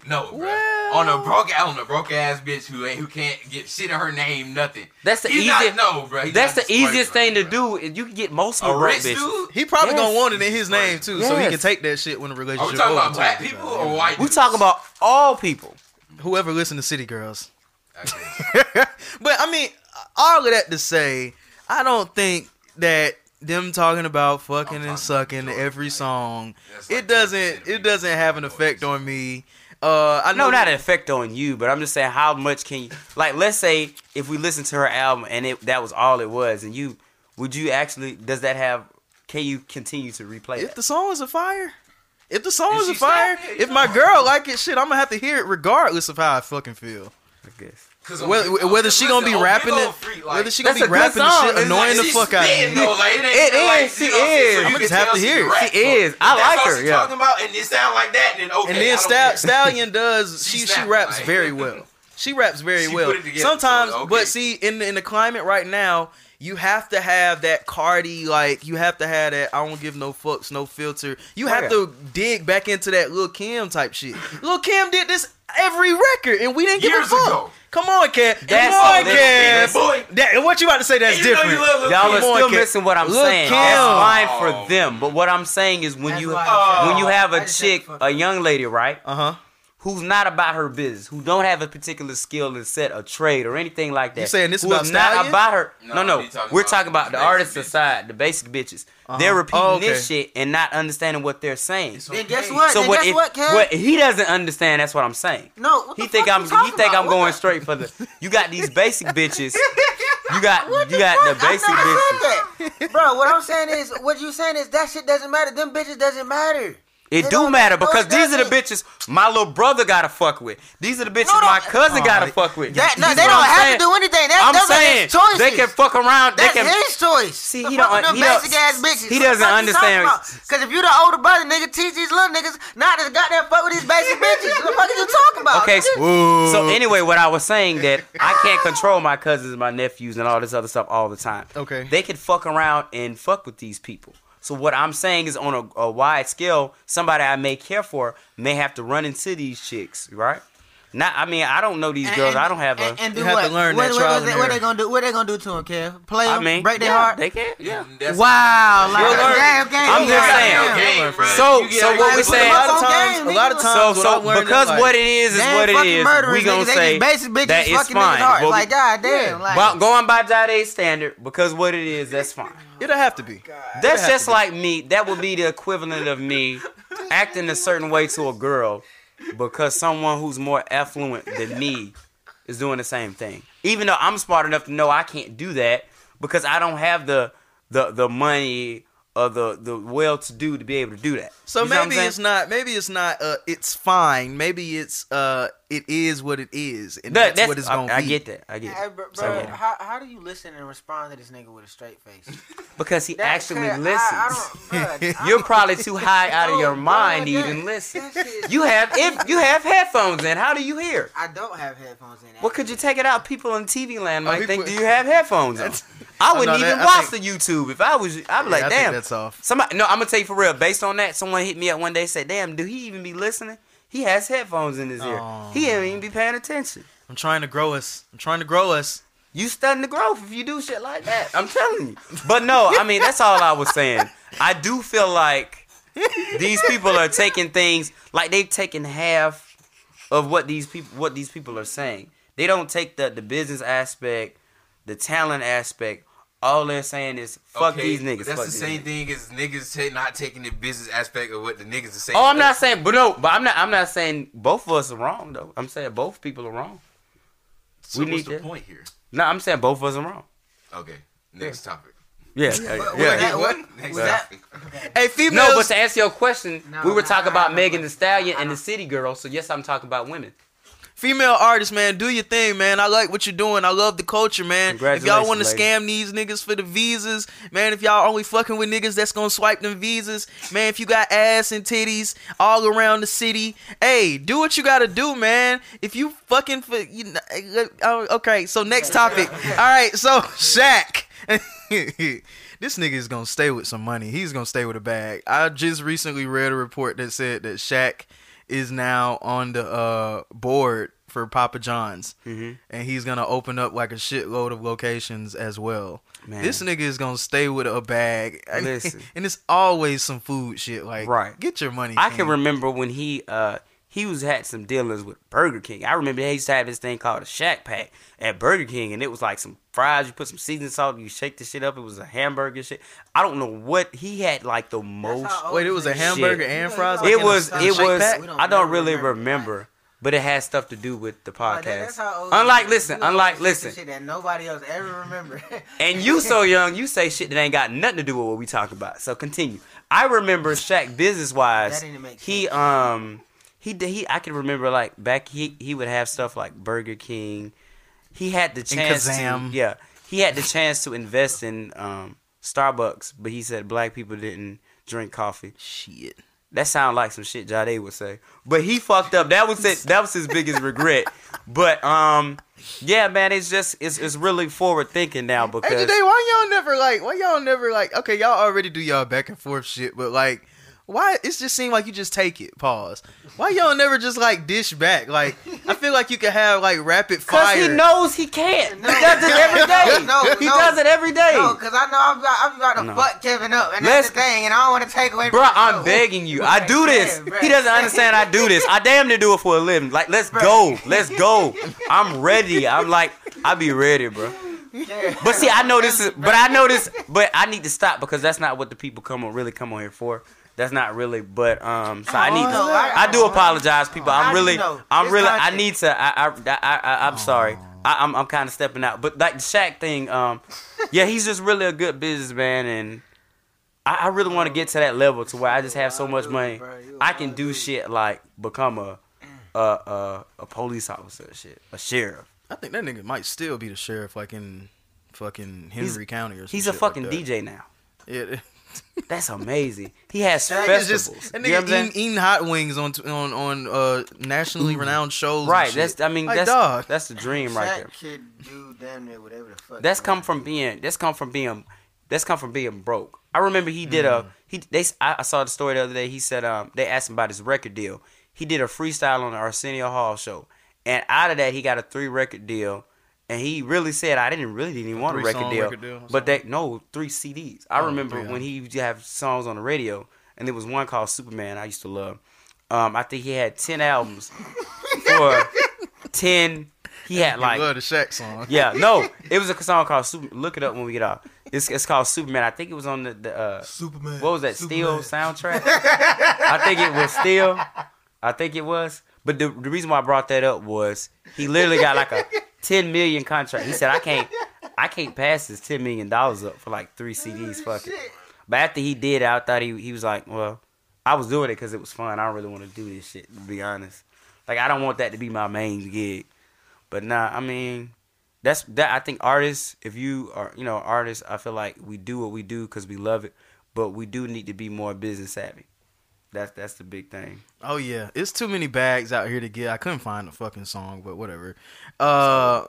No, bro. Well- On a broke on a broke ass bitch who ain't who can't get shit in her name, nothing. That's the He's easiest. No, bro. He's That's the easiest enough, thing to bro. do. is You can get most of broke rich bitches. dude. He probably Yes. gonna want it in his name too, so he can take that shit when the Are relationship we talking over. about black people or white? We dudes? talking about all people. Whoever listen to City Girls. Okay. but I mean, all of that to say, I don't think that them talking about fucking I'm and sucking every song, like it doesn't it doesn't have an voice. effect on me. Uh, I know No, not an effect on you, but I'm just saying how much can you like? Let's say if we listen to her album and it that was all it was, and you would you actually does that have? Can you continue to replay it? if that? the song is a fire. If the song is a fire, if my girl like it, shit, I'm gonna have to hear it regardless of how I fucking feel. I guess. 'Cause Whether, whether she gonna be rapping it, Freak, like, whether she gonna be rapping the shit It's annoying the fuck out of spitting, me. though, like, it, ain't It like, is, she you I'm saying? is. I'm can just have to hear it. She is. I like that's all her, yeah. talking about, and it sound like that, then okay. And then Stal- Stallion does She she she raps very well. She raps very well. put it together, Sometimes, but see, in in the climate right now, you have to have that Cardi, like you have to have that. I don't give no fucks, no filter. You have yeah. to dig back into that Lil Kim type shit. Lil Kim did this every record, and we didn't give Years a fuck. ago. Come on, Cam. Come on, that's- Cam. boy. That, what you about to say? That's You know different. you love Lil Y'all Kim. are still Kim. missing what I'm Look, saying. Kim. That's fine Oh. for them. But what I'm saying is when That's you when you have a chick, a young lady, right, Uh huh. Who's not about her business, who don't have a particular skill and set a trade or anything like that. You saying this who about is not about her? No, No, no. talking We're about talking about the basic artists bitches. aside, the basic bitches. Uh-huh. They're repeating Oh, okay. this shit and not understanding what they're saying. Then guess what? So then what guess if what, Cam? what he doesn't understand? That's what I'm saying. no, what He the think fuck I'm you he think about? I'm What going straight for the. You got these basic bitches. You got What you got the fuck? I basic never bitches. said that. Bro, what I'm saying is, what you saying is that shit doesn't matter. Them bitches doesn't matter. It It do matter because these are the bitches my little brother gotta fuck with. These are the bitches No, no. my uh, cousin Oh, gotta fuck with. That, no, they don't I'm have saying? to do anything. That, I'm saying his choices. they can fuck around. They That's can. his choice. See, he fuck don't- with he don't- ass bitches. he doesn't fuck understand- Cause if you the older brother, nigga, teach these little niggas not to goddamn fuck with these basic bitches. What the fuck are you talking about? Okay, nigga? so, so anyway, what I was saying that I can't control my cousins, and my nephews, and all this other stuff all the time. Okay. they could fuck around and fuck with these people. So what I'm saying is, on a, a wide scale, somebody I may care for may have to run into these chicks, right? Not, I mean, I don't know these And- girls. and- I don't have a. and, and do You have what? to learn what, that what, trial what, and they, what error. they gonna do? What they gonna do to him, Kev? Play I him? mean, break their yeah, heart? They can, yeah. That's- Wow, like You'll learn. damn, game. I'm just yeah, saying. damn. Game. So- so like- what we Put saying- A lot of times, game, a lot of times, So, what so I'm because like, what it is is what it fucking is. murderers, We gonna say just basic bitches that it's fucking niggas' fine. hearts. But we- Like goddamn, like going by Jade's standard, because what it is, that's fine. it'll have to be. That's just like me. That would be the equivalent of me acting a certain way to a girl because someone who's more affluent than me is doing the same thing. Even though I'm smart enough to know I can't do that because I don't have the the the money or the the well to do to be able to do that. So You see what I'm maybe it's not. Maybe it's not. Uh, it's fine. Maybe it's. Uh, it is what it is, and That- that's, what it's gonna I, be. get that. I get Hey, bro, So, yeah. how, how do you listen and respond to this nigga with a straight face? Because he That- actually I- I listens. don't- bruh, You're probably too high out of your bruh, mind to that- even listen. that You have if you have headphones in, how do you hear? I don't have headphones in. Well, could you take it out? People in TV land might he think, put- do you have headphones on? I wouldn't even that- I watch the YouTube if I was. I'd be Yeah, like, I think damn. that's off. Somebody, no, I'm gonna tell you for real. Based on that, someone hit me up one day, said, "Damn, do he even be listening? He has headphones in his ear. Oh. He ain't even be paying attention. I'm trying to grow us. I'm trying to grow us. You stunting the growth if you do shit like that. I'm telling you. But no, I mean that's all I was saying. I do feel like these people are taking things like they've taken half of what these people what these people are saying. They don't take the the business aspect, the talent aspect. All they're saying is fuck Okay, these niggas. That's fuck the same niggas. thing as niggas ta- not taking the business aspect of what the niggas are saying. Oh, I'm not saying, but no, but I'm not. I'm not saying both of us are wrong though. I'm saying both people are wrong. So we what's need the to- point here? No, I'm saying both of us are wrong. Okay, next topic. Yeah, Was yeah. that- what- Next was that- topic. Hey, females. No, but to answer your question, No, we were no, talking I- about Megan Thee Stallion and the City Girl. So yes, I'm talking about women. Female artists, man, do your thing, man. I like what you're doing. I love the culture, man. If y'all want to scam these niggas for the visas, man, if y'all only fucking with niggas that's gonna swipe them visas, man, if you got ass and titties all around the city, hey, do what you gotta do, man. If you fucking for you, know, eh, oh, okay. So next topic. All right, so Shaq. this nigga is gonna stay with some money. He's gonna stay with a bag. I just recently read a report that said that Shaq is now on the uh, board for Papa John's, Mhm. and he's gonna open up like a shitload of locations as well. Man. This nigga is gonna stay with a bag. Listen. and it's always some food shit. Like, Right. Get your money. I can remember when he uh he was had some dealings with Burger King. I remember they used to have this thing called a Shaq Pack at Burger King, and it was like some fries. You put some seasoning salt, you shake the shit up. It was a hamburger shit. I don't know what he had like the most. Wait, it was a Shit. hamburger and fries. Like It in was. It was. don't I don't really remember remember, but it has stuff to do with the Like, that- that's podcast. how Unlike, you- listen, you unlike, listen. Shit that nobody else ever remember. And you so young, you say shit that ain't got nothing to do with what we talk about. So continue. I remember Shaq business wise. That didn't make He um he did he I can remember like back he he would have stuff like Burger King. He had the chance to yeah he had the chance to invest in um Starbucks, but he said black people didn't drink coffee. shit. That sound like some shit Jade would say. But he fucked up. That was it. That was his biggest regret But um, yeah, man, it's just it's it's really forward thinking now Hey, because today, why y'all never like? Why y'all never like? Okay, y'all already do y'all back and forth shit, but like, why? It just seemed like you just take it. Pause. Why y'all never just like dish back? Like, I feel like you could have like rapid Cause fire. he knows he can't. No, he does it every day. no, he no. does it every day. No, cause I know I'm about, I'm about to No. fuck Kevin up, and Let's- that's the thing, and I don't want to take away. Bro, from the I'm show. begging you. I do this. Yeah. He doesn't understand I do this. I damn near do it for a living. Like, let's go. Let's go. I'm ready. I'm like, I be ready, bro. Yeah. But see, I know this is, but I know this, but I need to stop because that's not what the people come on really come on here for. That's not really, but um, so I need to. Oh, no, I- I do apologize, people. How I'm really, know? I'm It's really, I need to. I, I, I, I I'm sorry. I, I'm, I'm kind of stepping out, but like the Shaq thing, um, yeah, he's just really a good businessman, and I, I really want to get to that level to where I just have so much money, I can do shit like become a, a, a, a police officer, shit, a sheriff. I think that nigga might still be the sheriff, like in fucking Henry County or. Some He's a shit fucking like. DJ now. Yeah. That's amazing. He has That festivals. just that You know what nigga I'm eating, eating hot wings on on on uh nationally renowned shows. and Right. shit. That's I mean Like, that's dog. that's the dream right there. Shaq could do damn near whatever the fuck. That's come want. from being that's come from being that's come from being broke. I remember he did Mm. a he they I I saw the story the other day. He said um they asked him about his record deal. He did a freestyle on the Arsenio Hall show, and out of that he got a three record deal. And he really said, "I didn't really didn't even want a record three-song deal, record deal but that no three CDs. I Oh, remember yeah. when he used to have songs on the radio, and there was one called Superman. I used to love. Um, I think he had ten albums for ten. He had like like love the Shaq song. yeah, no, it was a song called Super. Look it up when we get off. It's it's called Superman. I think it was on the, the uh, Superman. what was that Steel soundtrack? I think it was Steel. I think it was. But the the reason why I brought that up was he literally got like a ten million contract. He said I can't I can't pass this ten million dollars up for like three CDs. Fuck it. But after he did, I thought he he was like, well, I was doing it because it was fun. I don't really want to do this shit to be honest. Like I don't want that to be my main gig. But nah, I mean, that's that. I think artists, if you are, you know, artists, I feel like we do what we do because we love it, but we do need to be more business savvy. That's that's the big thing. Oh yeah, it's too many bags out here to get. I couldn't find the fucking song, but whatever. Uh,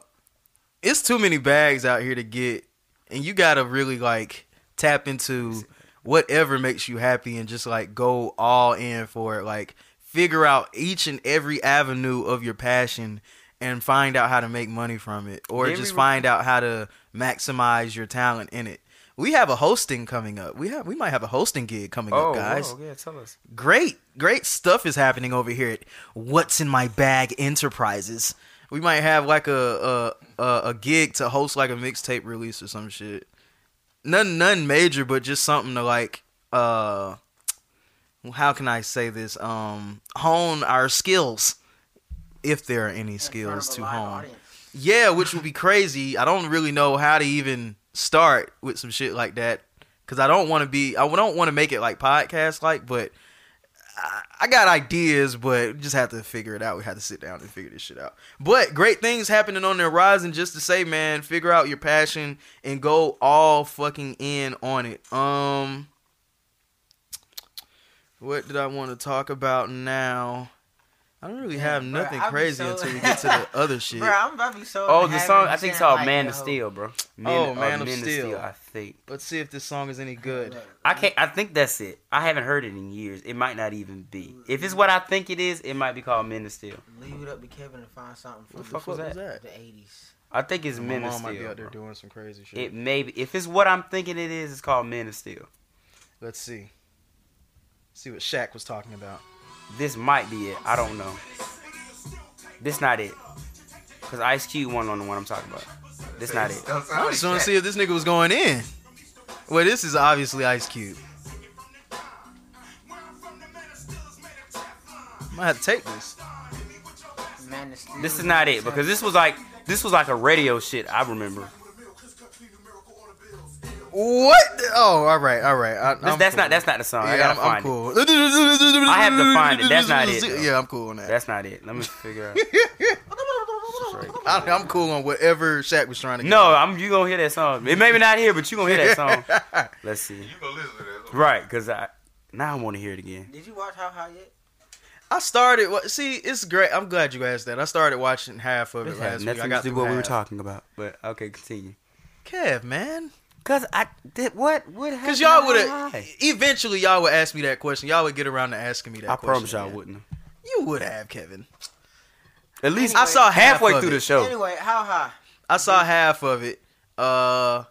it's too many bags out here to get, and you gotta really like tap into whatever makes you happy and just like go all in for it. Like figure out each and every avenue of your passion and find out how to make money from it, or Didn't just we- find out how to maximize your talent in it. We have a hosting coming up. We have we might have a hosting gig coming up, guys whoa, yeah, tell us. great, great stuff is happening over here at What's in My Bag Enterprises. We might have like a a, a, a gig to host like a mixtape release or some shit. Nothing, nothing major, but just something to like. Uh, how can I say this? Um, hone our skills, if there are any skills to hone. audience. Yeah, which would be crazy. I don't really know how to even start with some shit like that because I don't want to be. I don't want to make it like podcast like, but I, I got ideas, but just have to figure it out. We have to sit down and figure this shit out. But great things happening on the horizon. Just to say, man, figure out your passion and go all fucking in on it. Um, what did I want to talk about now? I don't really have Bruh, nothing I be crazy so- until we get to the other shit. Bro, I'm about to be so. Oh, the song I think it's called like Man yo. of Steel, bro. Oh, oh Man of Steel. I think. Let's see if this song is any good. I can't. I think that's it. I haven't heard it in years. It might not even be. If it's what I think it is, it might be called Men of Steel. Leave it up to Kevin to find something for What the the, fuck was that? the 80s. I think it's My Men of mom might be out there bro. doing some crazy shit. It may be. If it's what I'm thinking it is, it's called Men of Steel. Let's see. See what Shaq was talking about. This might be it. I don't know. This not it. Cause Ice Cube one on the one I'm talking about. This not it. I just want to see if this nigga was going in. Well, this is obviously Ice Cube. I might have to take this. Man. This is not it because this was like this was like a radio shit. I remember. What? Oh, all right, all right. I, This, I'm that's cool. not that's not the song. I Yeah, gotta I'm, I'm find it. cool. I have to find it. That's not it, though. Yeah, I'm cool on that. That's not it. Let me figure out. I, I'm cool on whatever Shaq was trying to. get. No, I'm you gonna hear that song. It may be not here, but you gonna hear that song. Let's see. You gonna listen to that? Right, cause I now I want to hear it again. Did you watch How High yet? I started. wa- See, it's great. I'm glad you asked that. I started watching half of it This has last week. I nothing got to do through what we were talking about. But okay, continue. Kev, man. Cause I did what? What? Because y'all would have eventually y'all would ask me that question. Y'all would get around to asking me that I question. promise y'all again. wouldn't. You would have, Kevin. At least I saw halfway of through it. the show. Anyway, how high? I saw half of it. Uh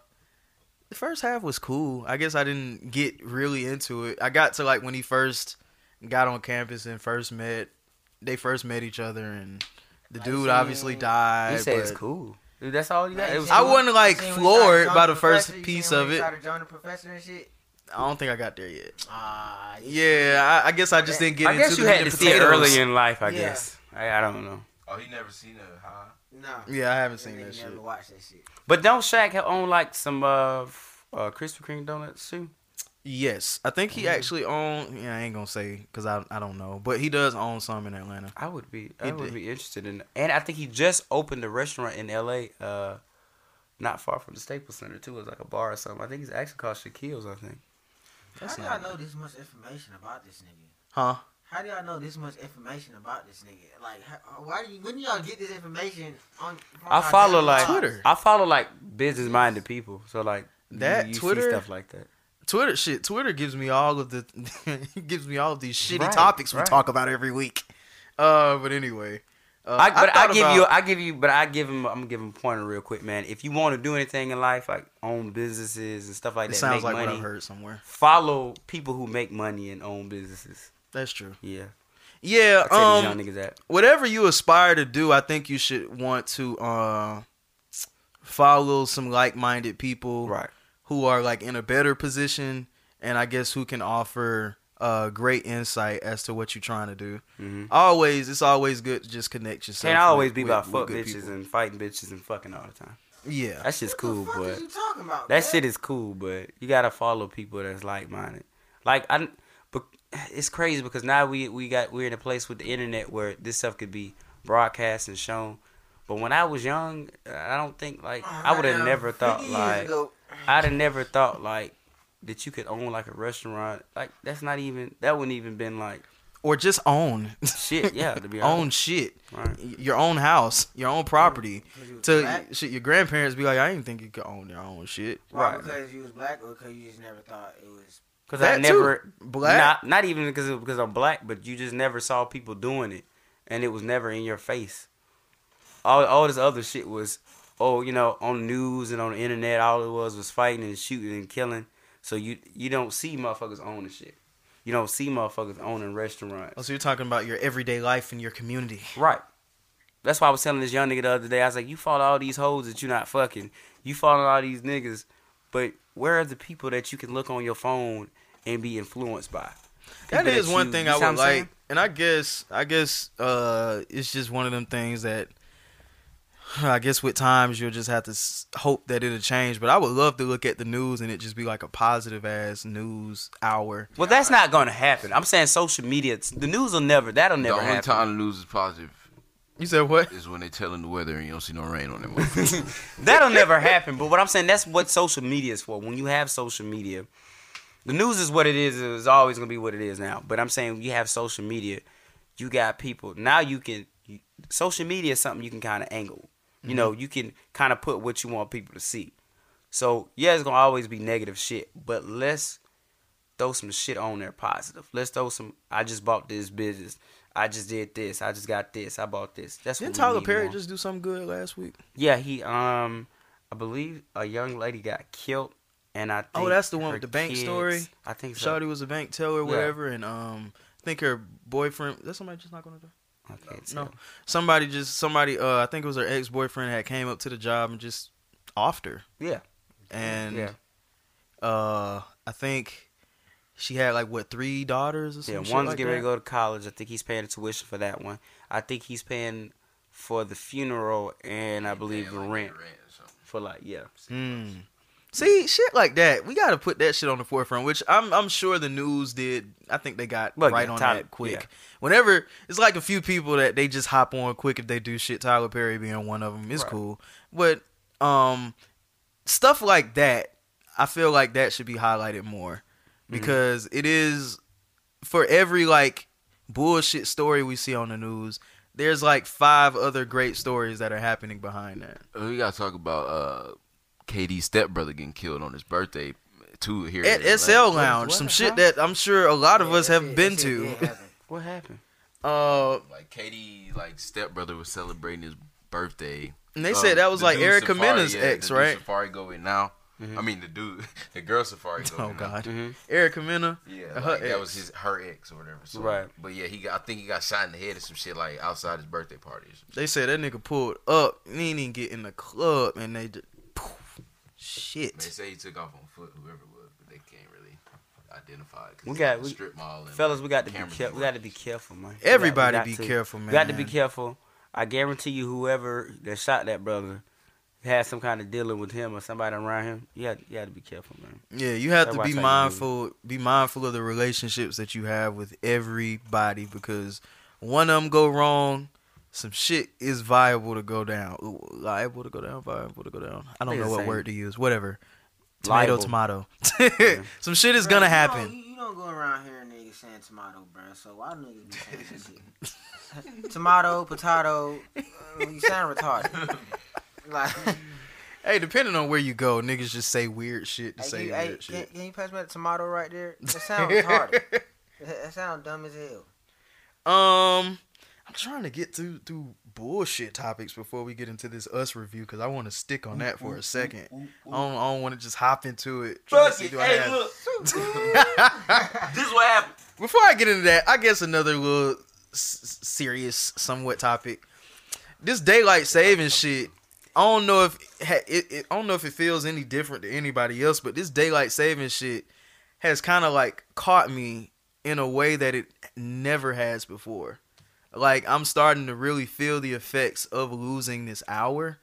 the first half was cool. I guess I didn't get really into it. I got to like when he first got on campus and first met they first met each other and the I dude seen- obviously died. You say it's cool. Dude, that's all you got. It was I cool. wasn't like Seen floored by the first Professor? Piece of it. started joining the professor and shit. I don't think I got there yet. Ah, Yeah, I, I guess I just didn't get I into guess you the had to see it early in life. I Yeah. guess. I, I don't know. Oh, he never seen a huh? No. Yeah, I haven't seen nigga that shit. Never watched that shit. But don't Shaq own like some uh, f- uh Krispy Kreme donuts too? Yes, I think he Mhm. actually own. Yeah, I ain't gonna say because I I don't know, but he does own some in Atlanta. I would be. He I would did. be interested in. And I think he just opened a restaurant in L.A. Uh, not far from the Staples Center too. It's like a bar or something. I think it's actually called Shaquille's. I think. That's How do not- y'all know this much information about this nigga? Huh? How do y'all know this much information about this nigga? Like, how, why do you? When do y'all get this information on? from I follow like lives? Twitter. I follow like business minded people. So like That you, you Twitter- see stuff like that. Twitter shit. Twitter gives me all of the gives me all of these shitty Right, topics we right. talk about every week. Uh, but anyway, uh, I, but I, thought give about- you, I give you, but I give him. I'm gonna give him a pointer real quick, man. If you want to do anything in life, like own businesses and stuff like that, sounds make like money. what I've heard somewhere. Follow people who make money and own businesses. That's true. Yeah, Yeah. I Um. young niggas that. whatever you aspire to do, I think you should want to uh, follow some like-minded people Right. Who are like in a better position, and I guess who can offer uh, great insight as to what you're trying to do. hmm Always, it's always good to just connect yourself. Can't always with- be with- about with fuck good bitches people. and fighting bitches and fucking all the time. yeah. That shit's cool, the fuck but is you talking about? that man? shit is cool. But you gotta follow people that's like minded. Like I, but it's crazy because now we we got we're in a place with the internet where this stuff could be broadcast and shown. But when I was young, I don't think like Oh, I would have never thought like ago. I'd have never thought like that you could own like a restaurant. Like that's not even that wouldn't even been like Or just own. shit. Yeah, to be own honest. shit. Right. Your own house, your own property. To black? shit, your grandparents be like, I didn't think you could own your own shit. Why? Right. Because you was black, or because you just never thought it was. Because That I too. never Black? Not not even because because I'm black, but you just never saw people doing it, and it was never in your face. All all this other shit was, oh, you know, on the news and on the internet. All it was was fighting and shooting and killing. So you you don't see motherfuckers owning shit. You don't see motherfuckers owning restaurants. Oh, so you're talking about your everyday life in your community. Right. That's why I was telling this young nigga the other day. I was like, you follow all these hoes that you're not fucking. You follow all these niggas, but where are the people that you can look on your phone and be influenced by? That is one you- thing you I would I'm saying? like, and I guess I guess uh, it's just one of them things that I guess with times you'll just have to hope that it'll change. But I would love to look at the news and it just be like a positive ass news hour. Well, that's not going to happen. I'm saying social media. The news will never. That'll never. The never only happen. time the news is positive You said what? is when they telling the weather and you don't see no rain on them. That'll never happen. But what I'm saying, that's what social media is for. When you have social media, the news is what it is. It's always gonna be what it is now. But I'm saying, you have social media. You got people now. You can you, social media is something you can kind of angle. You know, you can kind of put what you want people to see. So yeah, it's gonna always be negative shit. But let's throw some shit on there positive. Let's throw some. I just bought this business. I just did this. I just got this. I bought this. That's Didn't Tyler Perry more. just do something good last week? Yeah, he um I believe a young lady got killed and I think Oh, that's the one with the bank kids- story? I think so. Shawty was a bank teller or Yeah. whatever, and um, I think her boyfriend. That's somebody just not gonna do. I can't No. Somebody just somebody. Uh, I think it was her ex boyfriend had came up to the job and just offed her. Yeah. and Yeah. uh, I think she had like what three daughters or Yeah, one's like getting ready to go to college. I think he's paying the tuition for that one. I think he's paying for the funeral and I believe the Like rent or for like yeah. Mm. See, shit like that. We got to put that shit on the forefront, which I'm I'm sure the news did. I think they got Well, right yeah, on Tyler- that quick. yeah. Whenever it's like a few people that they just hop on quick if they do shit. Tyler Perry being one of them is Right. cool, but um, stuff like that, I feel like that should be highlighted more Mm-hmm. because it is for every like bullshit story we see on the news, there's like five other great stories that are happening behind that. We gotta talk about uh, KD's stepbrother getting killed on his birthday too here At in SL Atlanta. Lounge, what? some Huh? shit that I'm sure a lot of Yeah, us have shit- been that shit to. did happen. What happened? Uh, Like KD, like stepbrother was celebrating his birthday. and they Uh, said that was like Eric Erica Mena's yeah, ex, the dude right? Safaree go with now. I mean the dude, the girl Safaree go Oh. God, Mm-hmm. Erica Mena. Yeah, Her like, that ex. was his her ex or whatever. So, Right. But yeah, he got. I think he got shot in the head or some shit like outside his birthday party. or some shit. They said that nigga pulled up. and He didn't even get in the club, and they just poof, They say he took off on foot, whoever it was, but they can't really identify. it 'cause We got- we- strip mall. And Fellas, we got to be careful. We got to be careful, man. We got- we Everybody got be to. careful, man. We got to be careful. I guarantee you, whoever that shot that brother had some kind of dealing with him or somebody around him. You had, you had to be careful, man. Yeah, you have That's to be mindful. Be mindful of the relationships that you have with everybody because one of them go wrong, some shit is viable to go down. Ooh, liable to go down, viable to go down. I don't know what same. word to use. Whatever. Tomato, Liable. tomato. some shit is Bruh, gonna you happen. don't- You, you don't go around here niggas saying tomato, bro. So why niggas be saying this shit? tomato, potato. Uh, you sound retarded. like, Hey, depending on where you go, niggas just say weird shit to hey, say you, weird can, shit. can you pass me that tomato right there? That sounds retarded. That, sounds dumb as hell. Um, I'm trying to get to through bullshit topics before we get into this us review because I want to stick on that for a second. I don't, I don't want to just hop into it. Fuck it. Hey, have- look. this is what happened. Before I get into that, I guess another little s- serious, somewhat topic. This daylight saving shit. I don't know if ha- it, it. I don't know if it feels any different to anybody else, but this daylight saving shit has kind of like caught me in a way that it never has before. Like I'm starting to really feel the effects of losing this hour.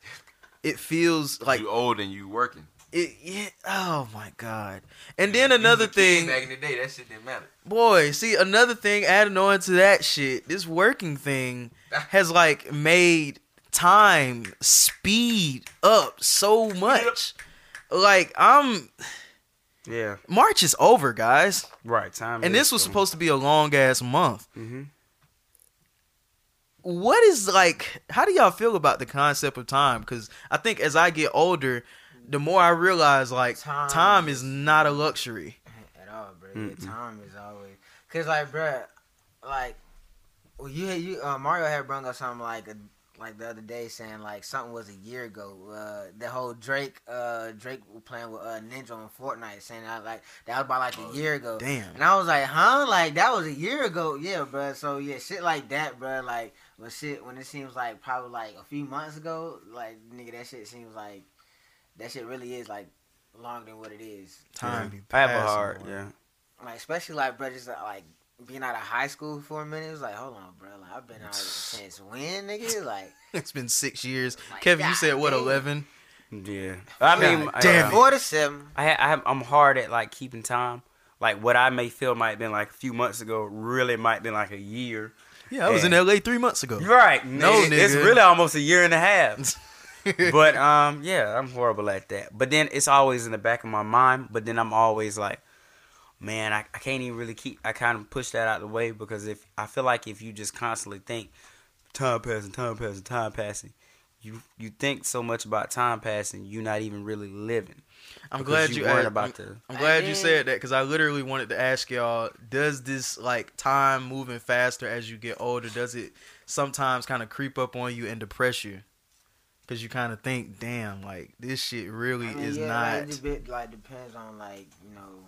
It feels like you old and you working. it. Yeah, oh my god! And then another You was a kid thing, back in the day, that shit didn't matter. Boy, see another thing adding on to that shit. This working thing has like made time speed up so much. Like I'm Yeah, March is over, guys. right. Time. And this was supposed to be a long ass month. hmm What is like how do y'all feel about the concept of time? Cuz I think as I get older, the more I realize like Time time, is- is not a luxury. at all, bro. Yeah, time is always cause like, bro, like, well, you you uh, Mario had brung up something like a, like the other day saying like something was a year ago. Uh, the whole Drake uh Drake playing with uh, Ninja on Fortnite, saying that like that was about like a year ago. Damn. And I was like, huh? Like that was a year ago, yeah, bro. So yeah, shit like that, bro. Like when shit when it seems like probably like a few months ago, like nigga, that shit seems like that shit really is like longer than what it is. Time be I have a heart. boy. Yeah. Like especially like bro, just uh, like being out of high school for a minute. It was like, hold on, bro. Like I've been out since when, nigga? Like It's been 6 years. Like, Kevin, you said what 11? Yeah. I mean, God damn I, four to seven. I, I I'm hard at like keeping time. Like what I may feel might have been like a few months ago, really might have been like a year. Yeah, I was in LA 3 months ago. Right. No, It- It's really almost a year and a half. but um, yeah, I'm horrible at that. But then it's always in the back of my mind. But then I'm always like, man, I, I can't even really keep. I kind of push that out the way because if I feel like if you just constantly think time passing, time passing, time passing, you you think so much about time passing, you're not even really living. I'm glad you you asked- about the. I'm glad you said that because I literally wanted to ask y'all: Does this like time moving faster as you get older? Does it sometimes kind of creep up on you and depress you? Because you kind of think, "Damn, like this shit really I mean, is yeah, not." Like, it bit, like depends on like you know,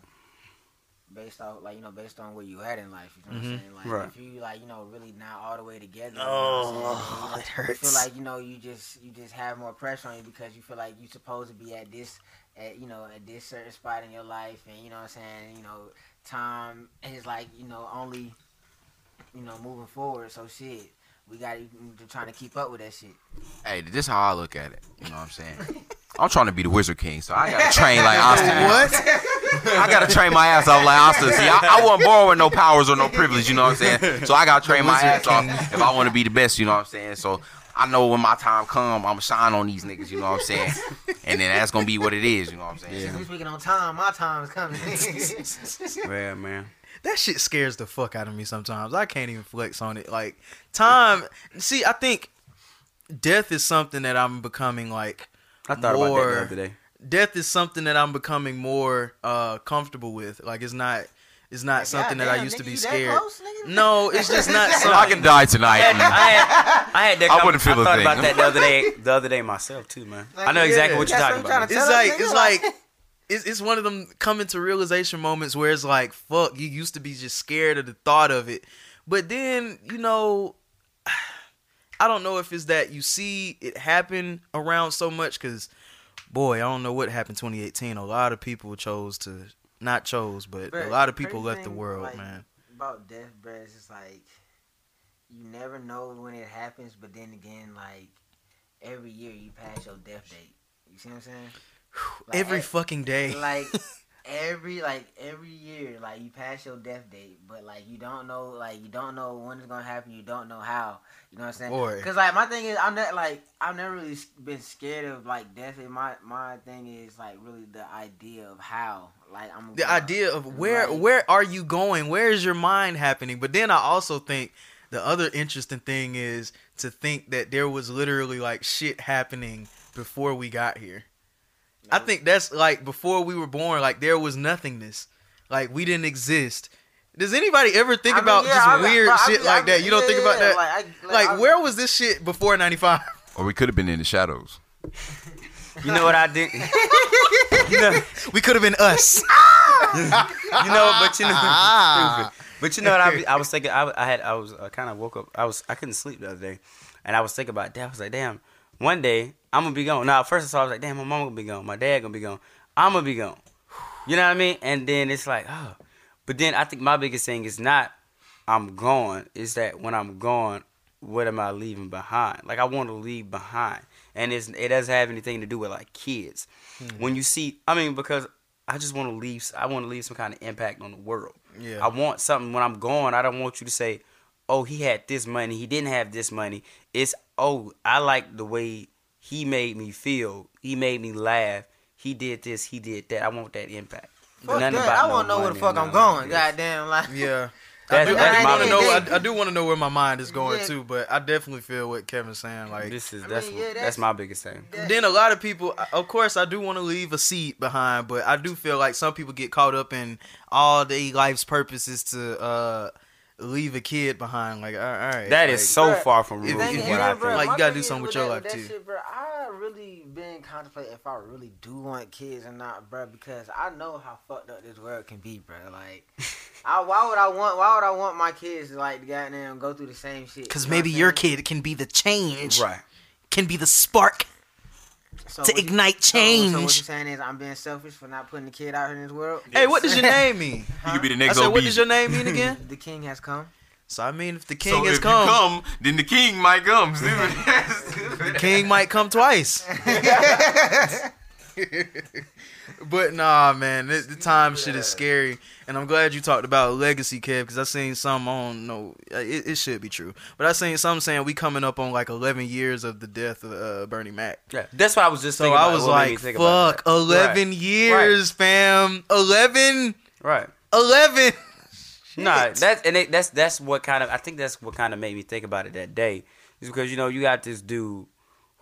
based off like you know based on where you at in life. You know what Mhm. I'm saying? Like Right. if you like you know really not all the way together. you know what I'm? Oh, You know, it hurts. feel like you know you just you just have more pressure on you because you feel like you supposed to be at this at you know at this certain spot in your life and you know what I'm saying you know time is like you know only you know moving forward so shit we got to trying to keep up with that shit. Hey, this is how I look at it. You know what I'm saying? I'm trying to be the Wizard King, so I gotta train like Austin. what? I gotta train my ass off like Austin. See, I, I wasn't born with no powers or no privilege. You know what I'm saying? So I gotta train my ass off if I want to be the best. You know what I'm saying? So I know when my time come, I'm going to shine on these niggas. You know what I'm saying? And then that's gonna be what it is. You know what I'm saying? Since we speaking on time, my time is coming. Yeah, man. that shit scares the fuck out of me sometimes. I can't even flex on it. Like time, see, I think death is something that I'm becoming like. I thought more, about that the other day. Death is something that I'm becoming more uh comfortable with. Like it's not. It's not something that I Goddamn, used to be scared. close, nigga? No, it's just not something. I can die tonight. I had, I had that. I com- wouldn't feel a thought thing. about that the other day. The other day myself too, man. Like, I know exactly yeah, what you're that's talking what about. it's like nigga, it's like- like it's it's one of them coming to realization moments where it's like fuck you used to be just scared of the thought of it but then you know i don't know if it's that you see it happen around so much because boy i don't know what happened 2018 a lot of people chose to not chose but a lot of people left the world like, man About death, bro, it's just like you never know when it happens, but then again, like every year you pass your death date. You see what I'm saying? Like, every e- fucking day like every like every year like you pass your death date but like you don't know like you don't know when it's gonna happen you don't know how you know what i'm saying Boy. because like my thing is i'm not like i've never really been scared of like death and my my thing is like really the idea of how like i'm the idea of where Right. where are you going? Where is your mind happening? But then i also think the other interesting thing is to think that there was literally like shit happening before we got here. I think that's like before we were born like there was nothingness. Like we didn't exist. Does anybody ever think I mean, about yeah, just I weird I shit mean, like I that? mean, you don't yeah, think about that? like, I, like I- where was this shit before 95 or we could have been in the shadows. You know what I did? you know, we could have been us you know, but you know, stupid. But you know what I, I was thinking? I, I had I was uh, kind of woke up. I was I couldn't sleep the other day, and I was thinking about that. I was like, damn, one day I'm gonna be gone. Now, first I saw I was like, damn, my mom gonna be gone, my dad gonna be gone, I'm gonna be gone. You know what I mean? And then it's like, oh, but then I think my biggest thing is not I'm gone. Is that when I'm gone, what am I leaving behind? Like I want to leave behind, and it's it doesn't have anything to do with like kids. Mm. When you see, I mean, because I just want to leave. I want to leave some kind of impact on the world. Yeah. I want something when I'm gone. I don't want you to say, "Oh, he had this money. He didn't have this money." It's, "Oh, I like the way he made me feel. He made me laugh. He did this. He did that. I want that impact." Fuck Nothing that. about I no want to know where the fuck I'm going. like this. Goddamn, like Yeah. That's- I do, that's I do want to know. I, I do want to know where my mind is going Yeah. too, but I definitely feel what Kevin's saying. Like, This is I that's mean, what- yeah, that's, that's- my biggest thing. then a lot of people, of course, I do want to leave a seed behind, but I do feel like some people get caught up in all their life's purposes to uh, leave a kid behind. Like, all right, That like, is so Bruh, far from real if what you- I bro, like, you gotta do something with with your that- life, that too. Shit, bro, I really been contemplating if I really do want kids or not, bro, because I know how fucked up this world can be, bro. Like, I, why would I want? Why would I want my kids to like goddamn go through the same shit? Because You know maybe your kid can be the change, right. can be the spark So to what you- ignite so- So, what change. you're saying is I'm being selfish for not putting the kid out here in this world. hey, what does your name mean? You could be the next. I said, OB. what does your name mean again? The king has come. so I mean, if the so king has if come, you come, then the king might come. Stupid. king might come twice. But nah, man, the, the time shit is scary, and I'm glad you talked about legacy, Kev, because I seen some. I don't know, it, it should be true, but I seen some saying we coming up on like 11 years of the death of uh, Bernie Mac. Yeah, that's what I was just So. I was like, fuck, that. 11 years, fam, 11, Right. 11. Nah, that's and it, that's that's what kind of I think that's what kind of made me think about it that day, is because you know you got this dude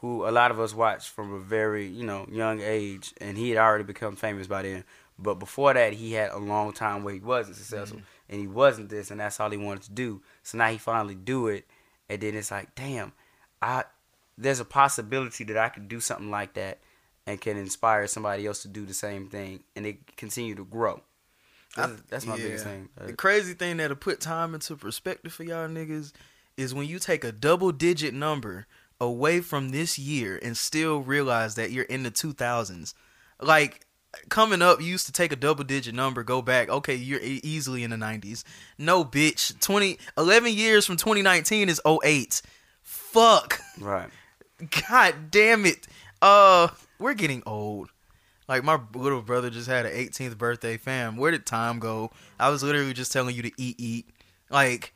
who a lot of us watched from a very you know young age, and he had already become famous by then. But before that, he had a long time where he wasn't successful, Mm-hmm. and he wasn't this, and that's all he wanted to do. So now he finally do it, and then it's like, damn, I there's a possibility that I could do something like that, and can inspire somebody else to do the same thing, and it continue to grow. That's, that's my biggest thing. The crazy thing that'll put time into perspective for y'all niggas is when you take a double digit number away from this year and still realize that you're in the 2000s. Like coming up, you used to take a double digit number, go back, okay, you're e- easily in the 90s. No, bitch. 20 11 years from 2019 is 08. Fuck. Right. God damn it. Uh, we're getting old. Like my little brother just had an 18th birthday. Fam, where did time go? I was literally just telling you to eat, eat. Like,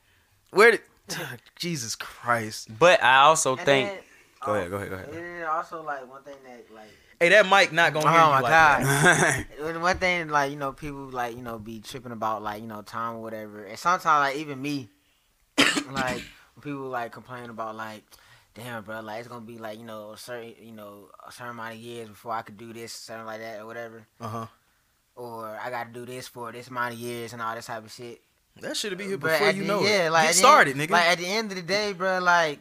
where did? Jesus Christ. But I also And think then Go ahead, go ahead, go ahead. And then also like one thing that like Hey, that mic not gonna Oh hear you my like god. that. One thing like you know people like you know be tripping about like you know time or whatever and sometimes like even me like people like complain about like damn bro like it's gonna be like you know a certain you know a certain amount of years before I could do this something like that or whatever Uh huh. or I gotta do this for this amount of years and all this type of shit That should be here before you the- know yeah, it. like Get started, end, nigga. Like at the end of the day, bro, like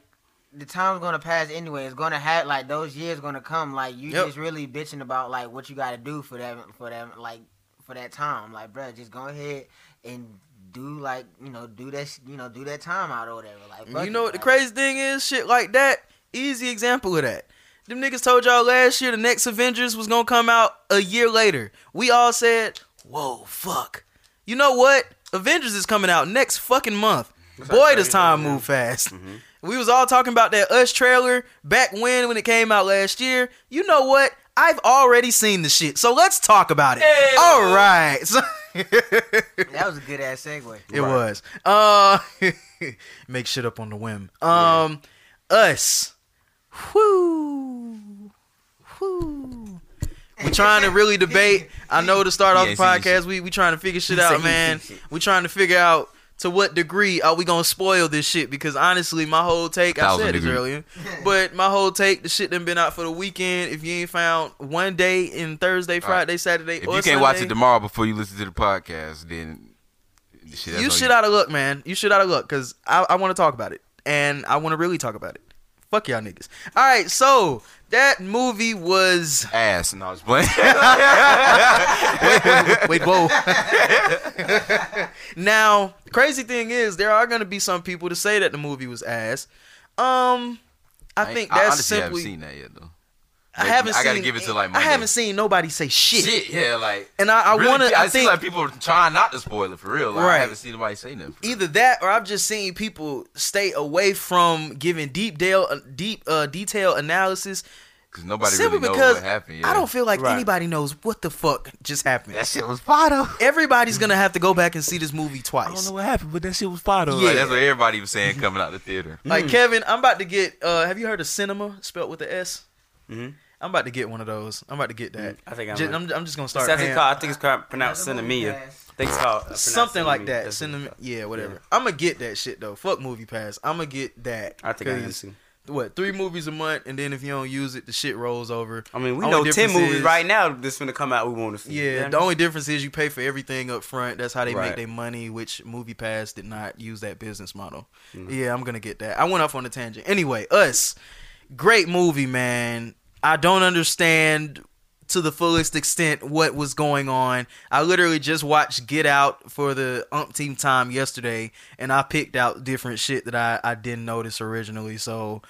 the time's gonna pass anyway. It's gonna have like those years gonna come. Like you Yep. just really bitching about like what you gotta do for that for that like for that time. Like, bro, just go ahead and do like you know do that you know do that time out or whatever. Like, you it, know what the crazy thing is? Shit like that. Easy example of that. Them niggas told y'all last year the next Avengers was gonna come out a year later. We all said, "Whoa, fuck." You know what? Avengers is coming out next fucking month. Boy, does time move fast. Mm-hmm. We was all talking about that Us trailer back when when it came out last year. You know what? I've already seen the shit, so let's talk about it. hey All right. So- That was a good ass segue. it was. Uh, make shit up on the whim. Um, us. Whoo, whoo. We trying to really debate. I know to start off He the podcast, we we trying to figure shit out, man. We trying to figure out to what degree are we gonna spoil this shit? Because honestly, my whole take, I said this earlier, but my whole take, the shit done been out for the weekend. If you ain't found one day in Thursday, Friday, Saturday, If you can't watch it tomorrow before you listen to the podcast, then shit, you shit out of luck, man. You shit out of luck because I, I want to talk about it and I want to really talk about it. Fuck y'all niggas. All right, so that movie was ass. No, I was playing. wait, wait, whoa. now, crazy thing is, there are gonna be some people to say that the movie was ass. Um, I think I that's honestly simply. haven't seen that yet though. I haven't. I gotta seen, give it to, like, I haven't seen nobody say shit. Shit, yeah, like. And I, I really, want to. I, I see think like people trying not to spoil it for real. Like, Right. I haven't seen nobody say nothing. For real. either that or I've just seen people stay away from giving deep deal, deep uh, detail analysis Because nobody simply really knows because what happened. Yeah. I don't feel like Right. anybody knows what the fuck just happened. That shit was fire though. Everybody's gonna have to go back and see this movie twice. I don't know what happened, but that shit was fire though. Yeah. Like, that's what everybody was saying coming out the theater. Like Kevin, I'm about to get. Uh, have you heard of cinema spelled with the S? Mhm. I'm about to get one of those. I'm about to get that. I think I Ju- might. I'm, I'm just gonna start. actually paying- called, I think it's called pronounced That's a movie Sinemia. pass. I think it's called uh, Something like that. That's what Cinema, it's yeah, whatever. I'm gonna get that shit though. Fuck Movie Pass. I'm gonna get that. I think I am 'Cause, too. What three movies a month, and then if you don't use it, the shit rolls over. I mean, we Only know ten movies is- right now that's gonna come out. We want to see. Yeah, You know the what only difference is you pay for everything up front. That's how they make their money, which Movie Pass did not use that business model. Mhm. Yeah, I'm gonna get that. I went off on a tangent. Anyway, us, great movie, man. I don't understand to the fullest extent what was going on. I literally just watched Get Out for the umpteenth time yesterday, and I picked out different shit that I, I didn't notice originally. So,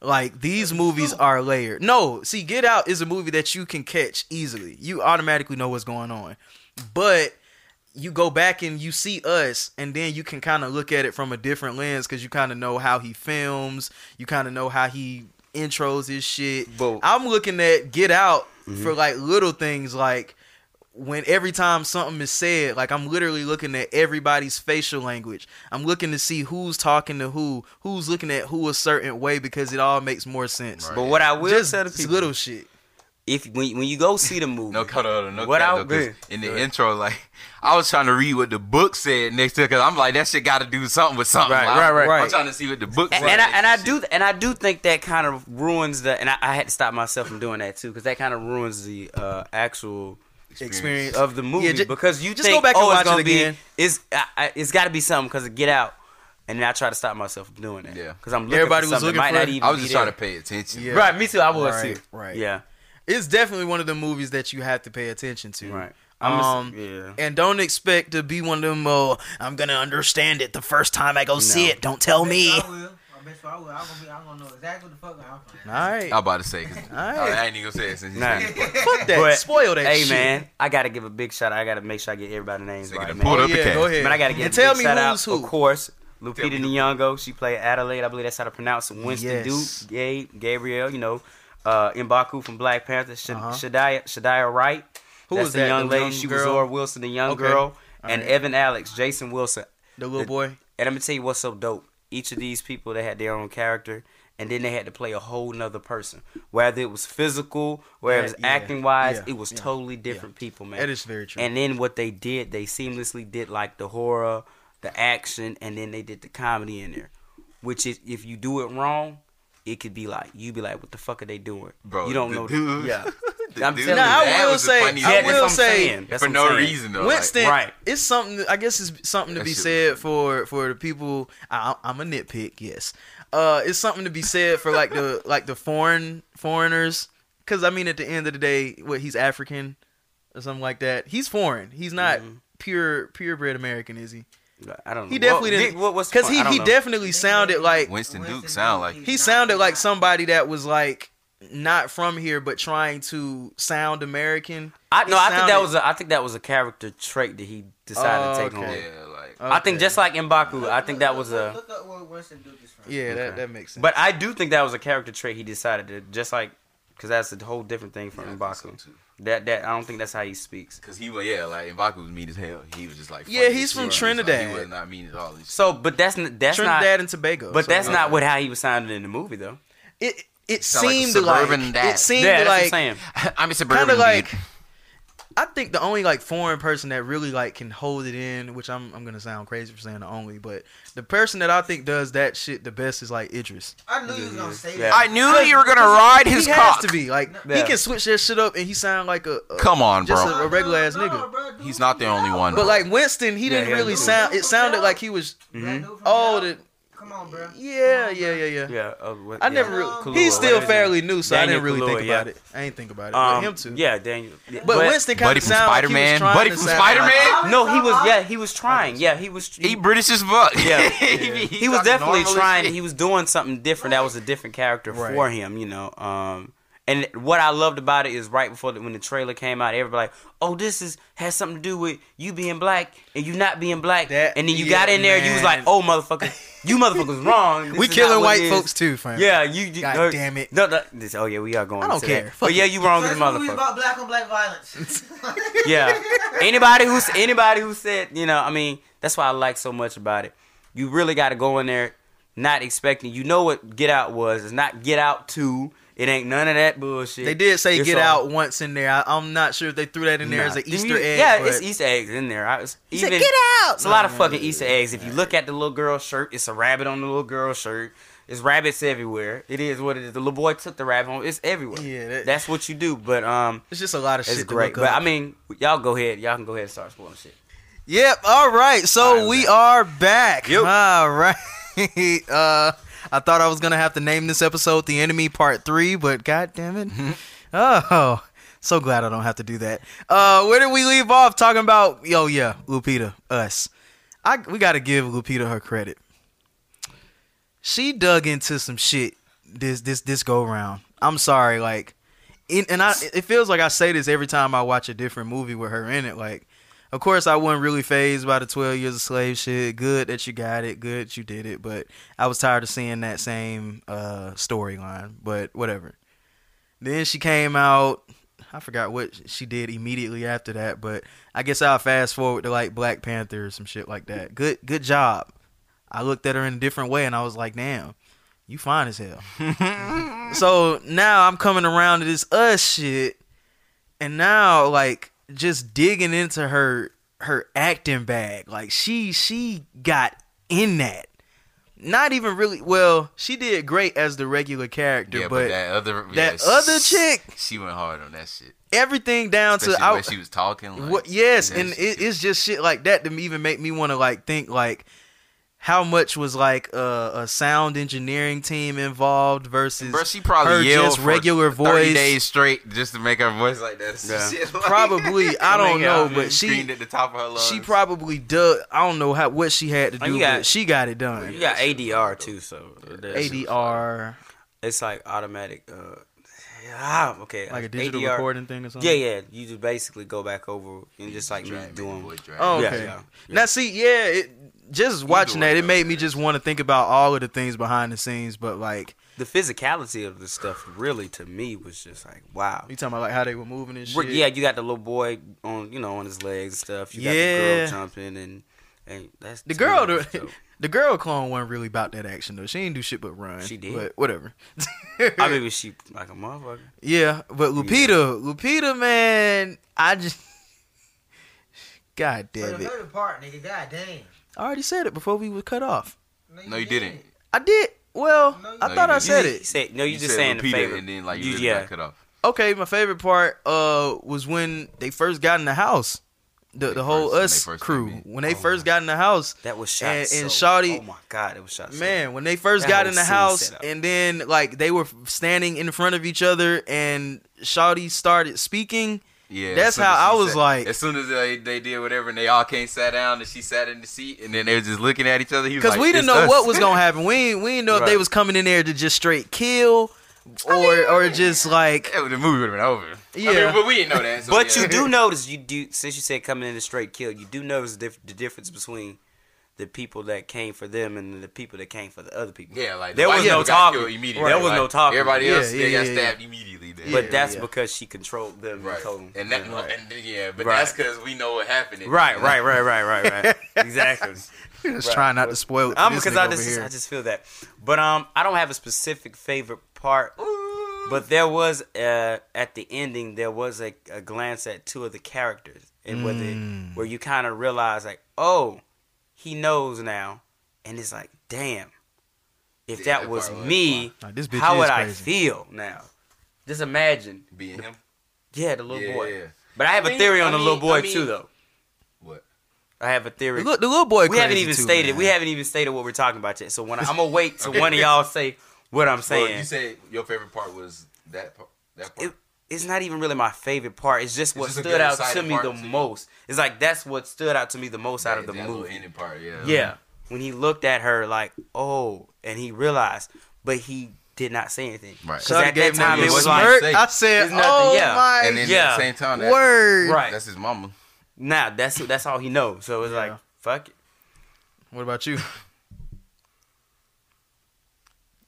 like, these movies are layered. No, see, Get Out is a movie that you can catch easily. You automatically know what's going on. But you go back and you see us and then you can kind of look at it from a different lens because you kind of know how he films you kind of know how he intros his shit. But- i'm looking at get out mm-hmm. for like little things like when every time something is said like i'm literally looking at everybody's facial language. I'm looking to see who's talking to who who's looking at who a certain way because it all makes more sense. Right. But what I will just tell the people, little shit if when when you go see the movie, No cut out, no What cap, I- though, 'cause in the Go intro, like I was trying to read what the book said next to it, because I'm like that shit got to do something with something. Right, Like, right, I'm, right. I'm Right. trying to see what the book and, said. and I and I do and I do think that kind of ruins the and I, I had to stop myself from doing that too because that kind of ruins the uh, actual experience of the movie Yeah, ju- because you just think, go back and oh, watch it's gonna it be, again. It's I, I, it's got to be something because of Get Out, and then I try to stop myself from doing that. Yeah. because I'm looking Everybody for was looking that might for- not even. I was just trying to pay attention. Yeah. Right, me too. I was Right, too. right. Yeah, it's definitely one of the movies that you have to pay attention to right. I'm just- Um, yeah. And don't expect to be one of them. Oh, I'm gonna understand it the first time I go see it. Don't tell me. I will. I bet you I will. I'm gonna be. I'm gonna know exactly what the fuck I'm from. All right, I'm about to say, 'cause Alright. I ain't even gonna say it since you Nah. said it. fuck that. But, Spoil that. Shit. Hey shit. man, I gotta give a big shout out. I gotta make sure I get everybody's names Nigga right, done man. pulled Oh, up the yeah, cast. go ahead. Man, I gotta get and a tell big me shout who's out. who. Of course, Lupita. Nyong'o. She played Adelaide. I believe that's how to pronounce it. Winston Yes. Duke, Gabe, Gabriel. You know, uh, Mbaku from Black Panther. Sh- Uh-huh. Shadiah, Shadiah Wright. Who that's was the that? young The lady. young she girl? was Zora Wilson, the young Okay. girl, and Alright. Evan Alex, Jason Wilson. The little The- boy. And I'm gonna tell you what's so dope. Each of these people they had their own character, and then they had to play a whole nother person. Whether it was physical, whether it was Yeah, acting wise, yeah, it was yeah, totally different people, man. That is very true. And then what they did, they seamlessly did like the horror, the action, and then they did the comedy in there. Which is, if you do it wrong, it could be like you be like, "What the fuck are they doing?" Bro, you don't the know. dude- yeah, I'm dude, telling Now, I that will was the say- funniest I will I'm say- saying. For no saying. reason though. Winston, Right. it's something. I guess it's something to be said was- for for the people. I, I'm a nitpick, yes. Uh, it's something to be said for like the like the foreign foreigners, because I mean, at the end of the day, what he's African or something like that. He's foreign. He's not Mhm. pure purebred American, is he? I don't know. He definitely Well, didn't. What, what's Because he he know. definitely sounded like Winston Duke sound like he sounded like somebody that was like not from here, but trying to sound American. I no, He I think that was a, I think that was a character trait that he decided Oh, to take okay. on. yeah, like I think just like Mbaku, I think that was a. Look up where Winston Duke is from. yeah, that Okay. that makes sense. But I do think that was a character trait he decided to just like because that's a whole different thing from Yeah, I think Mbaku. so, too. That that I don't think that's how he speaks. Cause he was yeah, like Mbaku was mean as hell. He was just like Yeah, he's as from shit. Trinidad. He was not mean at all. He's- So, but that's n- that's Trinidad not. and Tobago. But so, that's yeah. not what how he was sounding in the movie though. it. It Sound like a seemed like, suburban dad. it seemed Yeah, that's what I'm like. I'm a kind suburban of like. dude. I think the only like foreign person that really like can hold it in, which I'm I'm gonna sound crazy for saying the only, but the person that I think does that shit the best is like Idris. I knew you were gonna say Yeah. that. I knew that you were gonna ride his he cock. has to be like he can switch that shit up and he sound like a, a Come on, just bro. a, a regular ass No, nigga. bro, dude, He's not the only one. But like Winston, he Yeah, didn't yeah, really sound. It sounded like he was. Black dude from Oh, the, Come on, bro. yeah, on, yeah, bro. yeah, yeah. Yeah, uh, what, I yeah. never really. Kaluuya, He's still fairly name. new, so I didn't really Kaluuya, think yeah. about it. I ain't think about it. Um, him too. Yeah, Daniel. But, Winston kind Buddy of from sound like he Spider-Man. was trying Buddy from Spider-Man? Like, No, he was. Yeah, he was trying. Yeah, he was. he British as fuck. Yeah. he, he was definitely trying. He was doing something different. That was a different character for him, you know. Um, and what I loved about it is right before the, when the trailer came out, everybody like, "Oh, this is has something to do with you being black and you not being black." That- and then you yeah, got in there, you was like, "Oh, motherfucker, you motherfuckers wrong. This we killing white folks too, fam. Yeah, you. you God no, damn it. No, no, this, oh yeah, we are going. I don't into care. That. But yeah, you wrong as a First movie motherfucker. about black on black violence. Yeah. anybody who's anybody who said, you know, I mean, that's why I like so much about it. You really got to go in there not expecting. You know what Get Out was? It's not Get Out Two. It ain't none of that bullshit. They did say It's "Get all- Out" once in there. I, I'm not sure if they threw that in there Nah. as an Easter you- egg. Yeah, it's Easter eggs in there. I was He even said, "Get out!" It's a lot of fucking Easter eggs. If you look at the little girl's shirt, it's a rabbit on the little girl's shirt. It's rabbits everywhere. It is what it is. The little boy took the rabbit home. It's everywhere. Yeah, that- that's what you do. But um, It's just a lot of shit It's great. look But. I mean, y'all go ahead. Y'all can go ahead and start spoiling shit. Yep. All right. So All right, we back. are back. Yep. All right. uh, I thought I was gonna have to name this episode "The Enemy Part 3, but god damn it. oh, so glad I don't have to do that. Uh, where did we leave off talking about? Yo, yeah, Lupita, us. I we got to give Lupita her credit. She dug into some shit this this this go round. I'm sorry, like, in, and I it feels like I say this every time I watch a different movie with her in it. Like, of course, I wasn't really phased by the 12 years of slave shit. Good that you got it. Good that you did it. But I was tired of seeing that same uh, storyline. But whatever. Then she came out. I forgot what she did immediately after that. But I guess I'll fast forward to like Black Panther or some shit like that. Good, good job. I looked at her in a different way and I was like, damn, you fine as hell. so now I'm coming around to this us shit, and now like just digging into her her acting bag. Like she she got in that. Not even really well. She did great as the regular character, Yeah, but, but, that other that yeah, other she- chick, she went hard on that shit. everything down Especially to I, she was talking. Like, what? Yes, that and it, it's just shit like that to even make me want to like think like how much was like a, a sound engineering team involved versus Bro, she probably her yelled just regular 30 voice. days straight just to make her voice like that. Yeah. Like- Probably, I don't know, yeah, but she at the top of her lungs. she probably did. I don't know how what she had to do, got- but she got it done. You got ADR too, so ADR, It's like automatic. Uh, ah, okay. like a digital ADR. recording thing or something. Yeah, yeah. You just basically go back over and just like me Drag, doing. boy, drag. Oh, Yeah, okay. yeah, yeah. Now, see, yeah, it, just watching that, it made me just want to think about all of the things behind the scenes. But like, The physicality of the stuff really to me was just like wow. you talking about like how they were moving and shit. Yeah, you got the little boy on you know on his legs and stuff. You got the Yeah. girl jumping and and that's The girl, the- The girl clone wasn't really about that action though. She ain't do shit but run. She did. but whatever. I mean, was she like a motherfucker? yeah, but Lupita, Lupita, man, I just, God damn the it! favorite part, nigga. God damn. I already said it before we was cut off. No, you didn't. I did. Well, No, I No, thought I didn't. said You it. said- no, you, just said saying the Lupita, favorite. and then like you, You- really yeah. got cut off. Okay, my favorite part uh was when they first got in the house. The They the whole first- when they us first crew came in. when they Oh, first got in the house. That was shot And- so. Shawty- oh my god, it was shot. so- Man, when they first That got whole in the scene house set up. and then like they were standing in front of each other and Shawty started speaking. Yeah, That's how I was sat- like- as soon as they, they did whatever, and they all came sat down, and she sat in the seat, and then they were just looking at each other. Because like, we didn't know us." what was gonna happen. We we didn't know if they was coming in there to just straight kill or or just like Yeah, the movie would have been over. Yeah. I mean, but we didn't know that. So But yeah. you do notice, you do since you said coming in a straight kill, you do notice the, diff- the difference between the people that came for them and the people that came for the other people. Yeah, like There the was no talking. Immediately. There was Like, no talking. Everybody else yeah, they got yeah, stabbed immediately. Then. But Yeah, that's yeah. because she controlled them right, and told them. and that, yeah. and yeah, but Right. that's because we know what happened. right, right, right, right, right, right. exactly. just Right. trying not to spoil it. I'm because because I just I just feel that. But um, I don't have a specific favorite part. But there was uh at the ending there was a, a glance at two of the characters and where they, Mm. where you kind of realize like oh he knows now and it's like damn if Yeah, that that was part was me how this bitch would I feel now just imagine being him. yeah the little yeah, boy yeah. but I have I a mean- theory on I the little boy I mean- too though What? I have a theory The, little- the little boy. we haven't even too, stated man. we haven't even stated what we're talking about yet so when I, I'm gonna wait till one of y'all say what I'm Well, saying you said your favorite part was that part. That part. it, it's not even really my favorite part. It's just what just stood out to me the to most. It's like that's what stood out to me the most out of the that little movie. ending part. Yeah. Yeah, when he looked at her like, oh, and he realized, but he did not say anything. Right. Because at gave that time me it was smart- like. I said, It's nothing, "Oh yeah. my And then Yeah. at the same time, that, word!" right that's his mama. now that's that's all he knows. So it's Yeah. like, fuck it. What about you?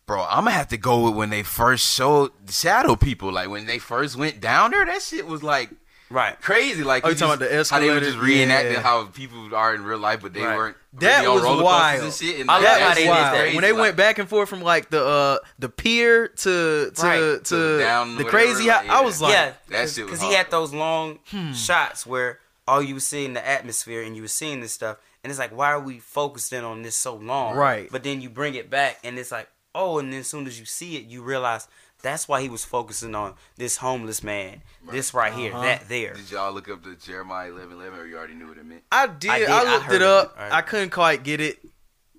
Bro, I'm gonna have to go with when they first showed the shadow people. Like when they first went down there, that shit was like Right. crazy. Like Oh, you you talking about just- the How they were escalator? just reenacting Yeah. how people are in real life, but they Right. weren't. That really on was wild. And shit, and I love that how they did that. when they Like, went back and forth from like the uh the pier to to Right. to, To down, the whatever, crazy like, hou- I was like, yeah, that shit was because he had those long Hmm. shots where all you were seeing the atmosphere and you were seeing this stuff, and it's like, why are we focusing on this so long? Right. But then you bring it back, and it's like, oh, and then as soon as you see it, you realize that's why he was focusing on this homeless man, this right here, Uh-huh. that there. Did y'all look up the Jeremiah 11 11 or you already knew what it meant? I did. I I, did, I looked heard it up. it. Alright. I couldn't quite get it.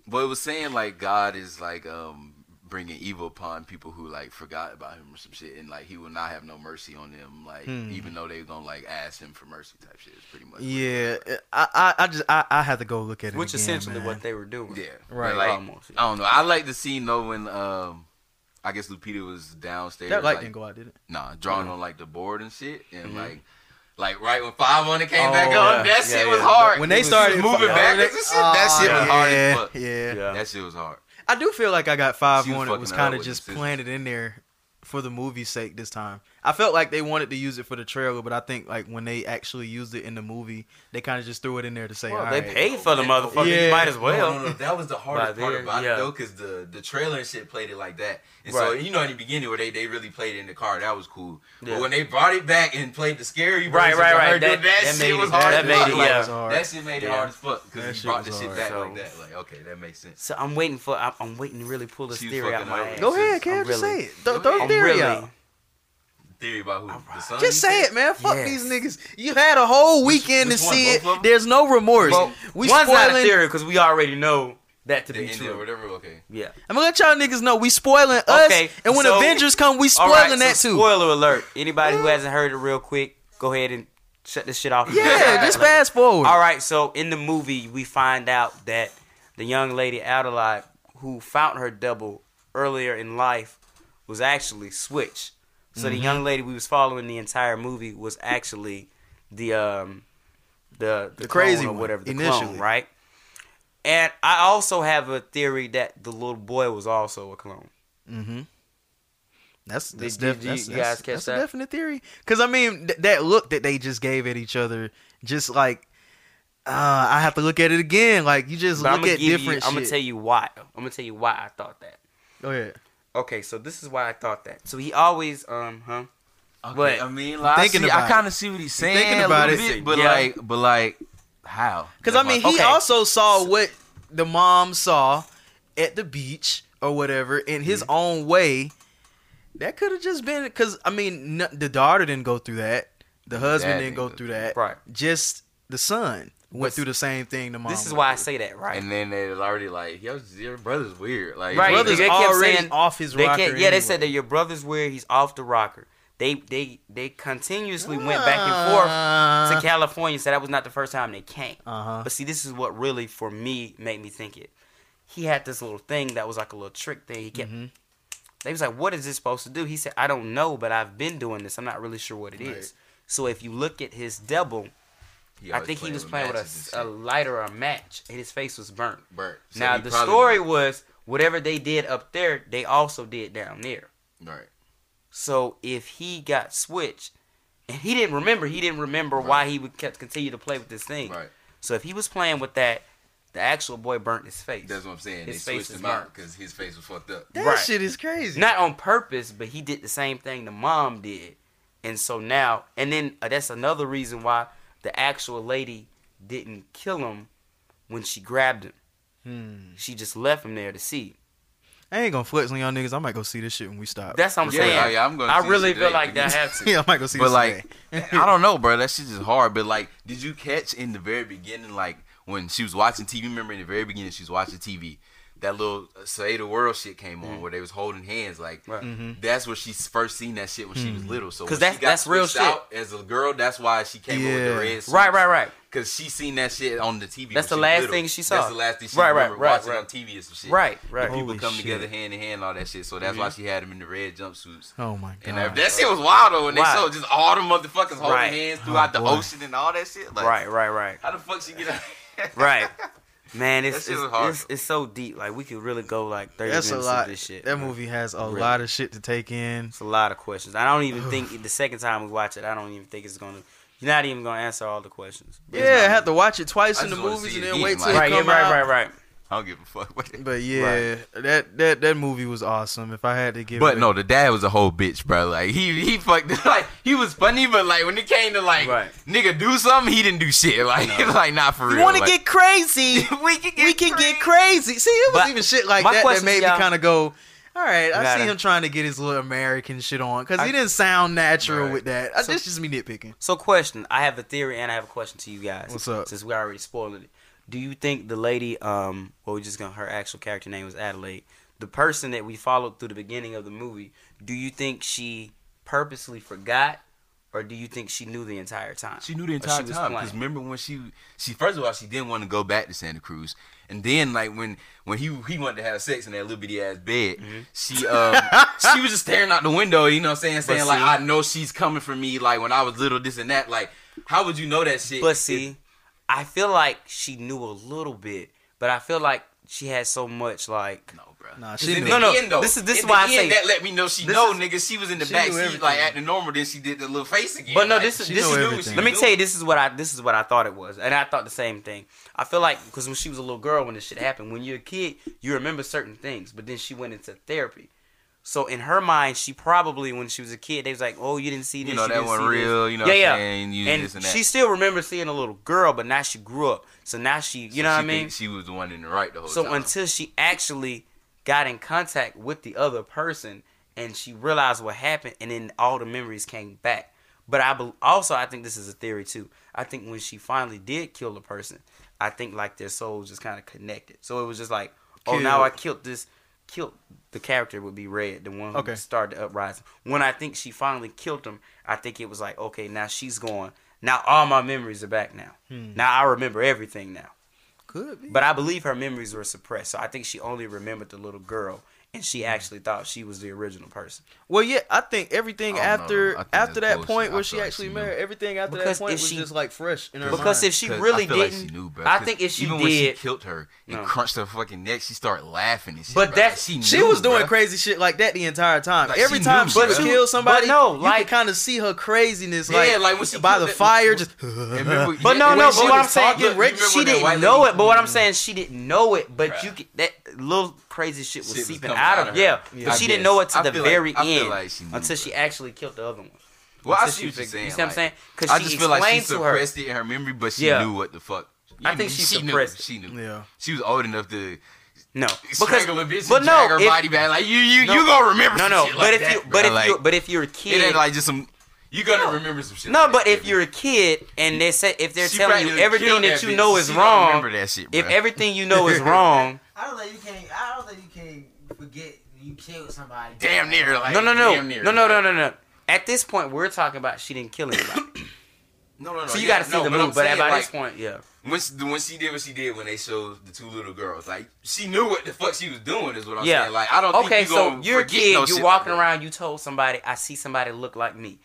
But it was saying like God is like um bringing evil upon people who like forgot about him or some shit, and like he will not have no mercy on them, like Hmm. even though they're gonna like ask him for mercy type shit. It's pretty much Yeah, I I, I just I, I had to go look at it. Which again, essentially man. what they were doing. Yeah, Right. Like, Almost, yeah. I don't know. I like the scene though when um I guess Lupita was downstairs. that light like, didn't go out, did it? Nah, drawing on like the board and shit, and Mhm. like. Like right when five on it came Oh, back yeah. on, that Yeah, shit was yeah. hard. When they started moving back, backwards and shit, that shit was hard yeah, as fuck. Yeah. Yeah. That shit was hard. I do feel like I got five She on it was kind of just planted in there for the movie's sake this time. I felt like they wanted to use it for the trailer, but I think like when they actually used it in the movie, they kind of just threw it in there to say, Well, "All they right." paid for the motherfucker. Yeah. You might as well. No, no, no. That was the hardest By part then, about yeah. it though, because the the trailer and shit played it like that. And so you know in the beginning where they, they really played it in the car, that was cool. Yeah. But when they brought it back and played the scary Right, version, right, right. That- that, that shit made was hard. that made it, yeah. was hard. That shit made it Yeah. hard as fuck because he brought the shit back So- like that. Like okay, that makes sense. So I'm waiting for. I'm, I'm waiting to really pull this She's theory out my ass. Go ahead, I'm Cam. Just say it. Throw, Go throw ahead. the I'm theory out. Theory about who? The son? Just say it, man. Fuck Yes. these niggas. You had a whole weekend which to one? see it. There's no remorse. Well, we one's not a spoiling. theory because we already know that to The be ending or true. whatever. Okay. Yeah. I'm gonna let y'all niggas know we spoiling us. Okay, and when so- Avengers come, we spoiling right, that so too. Spoiler alert. Anybody who hasn't heard it real quick, go ahead and shut this shit off. yeah, just fast forward. All right, so in the movie, we find out that the young lady Adelaide, who found her double earlier in life, was actually Switch. So the Mm-hmm. young lady we was following the entire movie was actually the um the the, The crazy or whatever the initially. clone, right? And I also have a theory that the little boy was also a clone. Mm-hmm. That's that's, Did- def- did you- that's, you that's, catch that's that? a definite theory. Because I mean, th- that look that they just gave at each other, just like Uh, I have to look at it again. Like you just But look at give you. different I'm gonna tell you why. I'm gonna tell you why I thought that. Go ahead. Okay, so this is why I thought that. So he always, um, huh? Okay, But- I mean, like, Thinking I, see, about I it. kind of see what he's saying. thinking a about little it. bit, but Yeah. like, but like, how? Because I That's my- mean, he Okay. also saw what the mom saw at the beach or whatever in his Mm-hmm. own way. That could have just been because I mean, n- the daughter didn't go through that. The husband dad didn't go through that. Right. Just the son went through the same thing. The mom. This is why I say that, right? And then they was already like, yo, your brother's weird. Like, Right, Brother's they kept already saying- off his They rocker. can't, yeah, they said that your brother's weird. He's off the rocker. They they they continuously went back and forth Uh, to California. So that was not the first time they came. Uh-huh. But see, this is what really for me made me think it. He had this little thing that was like a little trick thing. He kept. Mm-hmm. They was like, "What is this supposed to do?" He said, "I don't know, but I've been doing this. I'm not really sure what it is." Right. So if you look at his double, I think he was playing with a, a lighter or a match, and his face was burnt. burnt. So now the probably- story was whatever they did up there, they also did down there. Right. So if he got switched, and he didn't remember, he didn't remember why he would kept continue to play with this thing. Right. So if he was playing with that, the actual boy burnt his face. That's what I'm saying. His they face switched is him out burnt. because his face was fucked up. that Right. shit is crazy. Not on purpose, but he did the same thing the mom did. And so now, and then uh, that's another reason why the actual lady didn't kill him when she grabbed him. Hmm. She just left him there to see. I ain't gonna flex on y'all niggas. I might go see this shit when we stop. That's what I'm Yeah, saying. oh, yeah, I'm gonna I see really feel like that nigga. have to. yeah, I might go see this. But like. I don't know, bro. That shit is hard. But like, did you catch in the very beginning, like when she was watching TV? Remember in the very beginning, she was watching TV. That little uh, Say the World shit came on where they was holding hands. Like Right. Mm-hmm. that's where she first seen that shit when she was little. So 'Cause when that's- that's real shit. out as a girl. That's why she came over with Yeah. the red. Right, right, right. Because she seen that shit on the TV. That's the last little. thing she saw. That's the last thing she Right, right, right, watching right. on TV and some shit. Right, right. The people Holy come shit. together hand in hand, all that shit. So that's why she had them in the red jumpsuits. oh my And god. that, that shit was wild though, and they Right. showed just all the motherfuckers holding Right. hands throughout Oh, the boy. ocean and all that shit. Like, Right, right, right. How the fuck she get out? Right. Man, it's it's, it's, it's so deep. Like we could really go like thirty That's a minutes lot. of this shit. That man. movie has a Really. lot of shit to take in. It's a lot of questions. I don't even think the second time we watch it, I don't even think it's gonna. You're not even gonna answer all the questions. Yeah, I have to watch it twice I in the movies and then wait till like- it Right, yeah, right, out. right, right. I don't give a fuck. But, But yeah, that that that movie was awesome. If I had to give, but it a- no, the dad was a whole bitch, bro. Like he he fucked like he was funny, but like when it came to like Right. nigga do something, he didn't do shit. Like like not for real. you want to like, get crazy? we can get we can get crazy. See, it was But even shit like that that made me kind of go. All right, I Gotta- see him trying to get his little American shit on because I- he didn't sound natural Right. with that. Uh, So- That's just me nitpicking. So, question: I have a theory and I have a question to you guys. What's up? Since we already spoiled it, do you think the lady, um, well, we just gonna her actual character name was Adelaide, the person that we followed through the beginning of the movie, do you think she purposely forgot, or do you think she knew the entire time? She knew the entire time. Because remember when she she first of all she didn't want to go back to Santa Cruz, and then like when when he he wanted to have sex in that little bitty ass bed, Mm-hmm. she um she was just staring out the window. You know what I'm saying? Saying like see- I know she's coming for me. Like when I was little, this and that. Like how would you know that shit? But see, I feel like she knew a little bit, but I feel like she had so much like. no, bro. Nah, 'Cause she in knew. No, no, end, though, this is- this in is why the I end, say- that let me know she this know, is- nigga. She was in the back seat, everything. like acting normal. Then she did the little face again. But no, Like, this is she this know is. everything. Let me knew. tell you, this is what I this is what I thought it was, and I thought the same thing. I feel like because when she was a little girl, when this shit happened, when you're a kid, you remember certain things, but then she went into therapy. So in her mind, she probably when she was a kid, they was like, "Oh, you didn't see this, You know that didn't one see this." real. You know, yeah, what yeah. Saying? You and this and that. she still remembers seeing a little girl, but now she grew up. So now she, you So know what I mean? She was the one in the right the whole So time. until she actually got in contact with the other person and she realized what happened, and then all the memories came back. But I bel also I think this is a theory too. I think when she finally did kill the person, I think like their souls just kind of connected. So it was just like, oh, now I killed this, killed the character would be Red, the one who Okay. started the uprising. When I think she finally killed him, I think it was like, okay, now she's going. Now all my memories are back now. Hmm. Now I remember everything now. Could be. But I believe her memories were suppressed, so I think she only remembered the little girl, and she actually thought she was the original person. Well, yeah, I think everything I after think after that bullshit. point where she like actually she married, everything after Because that point was she- just like fresh in her Because mind. if she really I feel like didn't, she knew, bro. I 'Cause think if she even did, when she killed her and No. crunched her fucking neck, she started laughing and shit. But bro. that- Like, she, She was doing bro. crazy shit like that the entire time. Like, Every she time knew, she bro. would But kill somebody, but no, you like- could kind of see her craziness, Yeah, like, like when she by the that- fire, just. Remember- But no, no. But what I'm saying, talking, you- she didn't know it. But what I'm saying, she didn't know it. But you could, that little crazy shit was Shit seeping coming out out of of her. her. Yeah, Yeah. but I she didn't know it to the feel like- very end like she knew, until she actually killed the other one. Well, I Until see she what you're saying. You see what I'm saying? Because she just feel like she explained her. suppressed it in her memory, but she Yeah. knew what the fuck. I think knew- she she suppressed knew. it. She knew. Yeah. She was old enough to No, because strangle a bitch but and no, drag her if- body back. Like you, you, No. you gonna remember? no, no. But like if that, you, bro. but if like, you, but if you're a kid, it kid, ain't like just some. You gonna No. remember some shit. no. like But that, if baby. you're a kid and they say if they're She telling you everything that that you bitch, know is she wrong, remember that shit, if everything you know is wrong, I don't think you can't. I don't think you can forget you killed somebody. damn near, like no, no, no, damn near, no, no, no, like- no, no. At this point, we're talking about she didn't kill anybody. No, no, no. so you yeah, got to see no, the but move. But saying, by like, this point, yeah. when she, when she did what she did when they showed the two little girls, like she knew what the fuck she was doing. Is what I'm Yeah. saying. Like I don't Okay, think you so gonna you're a kid, no you're walking like around, you told somebody, I see somebody look like me.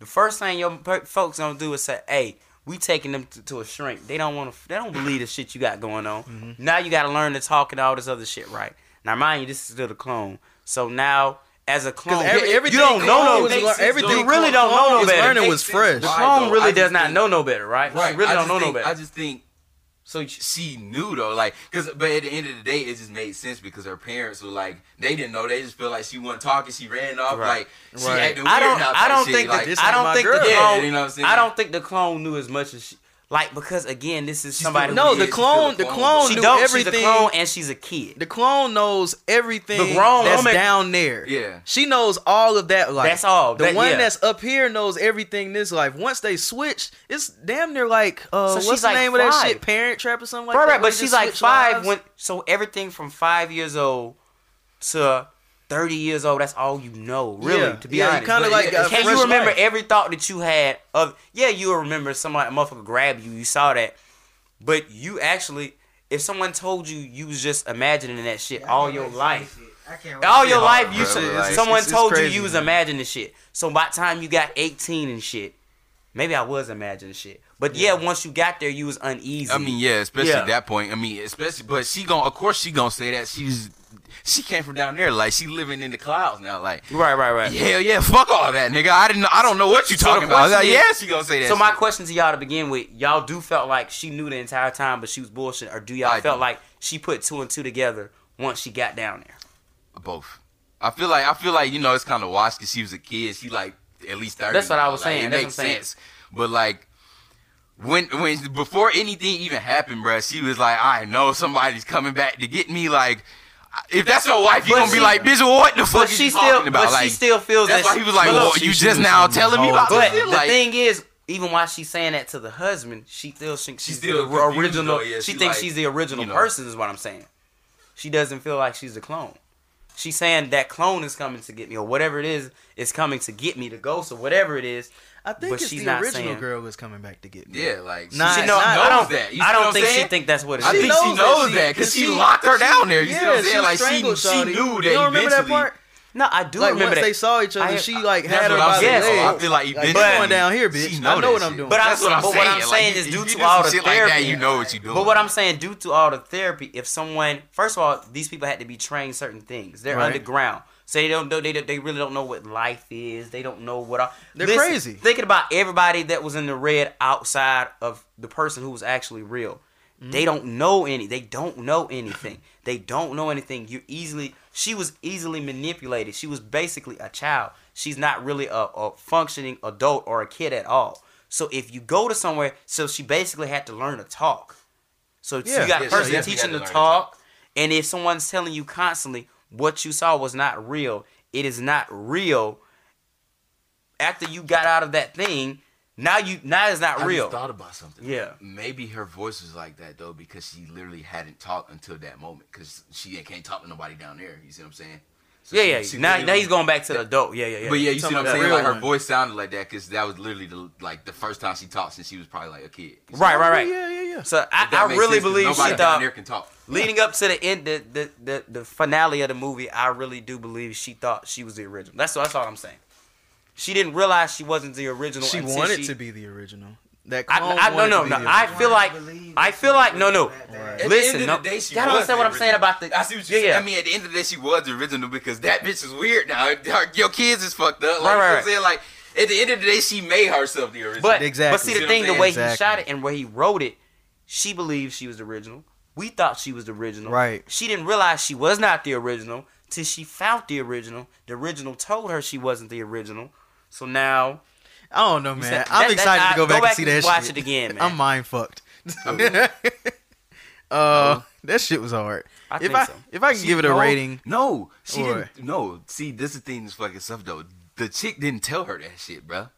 The first thing your folks gonna do is say, "Hey, we taking them to, to a shrink." They don't want to. They don't believe the shit you got going on. Mm-hmm. Now you got to learn to talk and all this other shit right. Now, mind you, this is still the clone. So now, as a clone, every- you everything don't know no. was everything you really don't know no better. learning was fresh. The Right, clone really does not know no better, right? Right. She really don't know no better. I just think so she knew though, like, cause, but at the end of the day, it just made sense because her parents were like, they didn't know, they just feel like she wasn't talking, she ran off, Right. like, she Right. acting weird I don't. I don't shit, think. like, I don't my think the clone. Yeah, you know what I'm saying? I don't think the clone knew as much as she. Like because again, this is She's somebody. still- No, who- the clone, the a clone, clone she knew don't. everything. She's a clone and she's a kid. The clone knows everything The grown that's woman- down there. Yeah. She knows all of that life. That's all. The That- one yeah. that's up here knows everything in this life. Once they switch, it's damn near like uh So what's she's the like name of that five. shit? Parent Trap or something like right, that. right. But she's like five lives? when. So everything from five years old to thirty years old. That's all you know, really. Yeah. To be Yeah, honest, kinda But like got uh, Can fresh you remember life. every thought that you had? Of yeah, you will remember somebody, a motherfucker grabbed you. You saw that, but you actually, if someone told you you was just imagining that shit I all your wait to see life. I can't All your life, you should, like, someone it's- it's told you crazy, you was man. imagining shit. So by the time you got 18 and shit, maybe I was imagining shit. But yeah, once you got there, you was uneasy. I mean, yeah, especially Yeah. at that point. I mean, especially, but she gon' of course, she gonna say that she's, she came from down there, like she living in the clouds now, like. right, right, right. Hell yeah, fuck all that, nigga. I didn't. I don't know what you So talking about. I was like, question yeah, she gonna say that. So my shit. question to y'all to begin with, y'all do felt like she knew the entire time, but she was bullshit, or do y'all I felt do. like she put two and two together once she got down there? both. I feel like I feel like you know it's kind of washed because she was a kid. She like at least thirty. That's what I was Like, saying. It That's makes what I'm saying. sense. But like when when before anything even happened, bruh, she was like, I know somebody's coming back to get me. Like if that's your wife, you But gonna be like, bitch, what the fuck But she still, talking about? but like she still feels that's that why she- he was like, but well, you she just now telling me about But this. the Like, thing is, even while she's saying that to the husband, she still thinks She's she's still the original. though, yeah. she She thinks like, she's the original you know. person. Is what I'm saying. She doesn't feel like she's a clone. She's saying that clone is coming to get me, or whatever it is, is coming to get me, the ghost, or whatever it is. I think but it's she's the not original saying- girl is coming back to get me. yeah, like Nah, she it's know, not- I knows don't, that. You I don't what I'm think she saying? think that's what it is. I think she knows that that because she she- locked her down there. You see Yeah, what I'm she saying? Like she, strangled she Shawty. knew that You don't remember that part? no, I do Like remember once that. they saw each other, I- she like had her what I'm by the saying. saying. I feel like Like, eventually going down here, she bitch. know I know what I'm doing. But I'm That's what I'm but saying. what I'm saying you- is due to all the shit like therapy. that, you know what you're doing. But what I'm saying, due to all the therapy, if someone, first of all, these people had to be trained certain things. They're Right. underground, so they don't know. They, they really don't know what life is. They don't know what. All, They're Listen, crazy. Thinking about everybody that was in the red outside of the person who was actually real. Mm-hmm. They don't know any. They don't know anything. they don't know anything. You easily. She was easily manipulated. She was basically a child. She's not really a, a functioning adult or a kid at all. So if you go to somewhere, so she basically had to learn to talk. So Yeah. you got a Yeah, so person teaching had to to talk, learn to and if someone's telling you constantly what you saw was not real, it is not real. After you got out of that thing, now you now it's not I real. just thought about something. Yeah. Maybe her voice was like that though because she literally hadn't talked until that moment because she can't talk to nobody down there. You see what I'm saying? So yeah, she- yeah. she now, now he's going back to the adult. Yeah, yeah, yeah. But yeah, you see what I'm saying? Like real her voice sounded like that because that was literally the like the first time she talked since she was probably like a kid. You see right, right, right. Yeah, yeah, yeah. Yeah. So I, If that I makes really sense, 'cause believe nobody she down thought there can talk. Leading up to the end, the, the the the finale of the movie. I really do believe she thought she was the original. That's that's all I'm saying. She didn't realize she wasn't the original. She until wanted she, to be the original. That I, clone I, no, wanted no, no. I feel like I feel like no, no. At the Listen, end no, of the day, she y'all don't was understand what I'm saying about the. I see what you're yeah, saying. yeah. I mean, at the end of the day, she was the original because that bitch is weird now. Her, your kids is fucked up. Like, Right, you right, I'm saying? Like, at the end of the day, she made herself the original. But Exactly. but see See the what thing, the way Exactly. he shot it and where he wrote it, she believed she was the original. We thought she was the original. Right. She didn't realize she was not the original till she found the original. The original told her she wasn't the original. So now I don't know, man. said- I'm that- excited that- to go go back, back and see and that watch shit. it again, man. I'm mind fucked. uh, that shit was hard. I if think I so. if I can She- give it a no, rating, No, she What? didn't. No, see, this is the thing that's fucking stuff though. The chick didn't tell her that shit, bruh.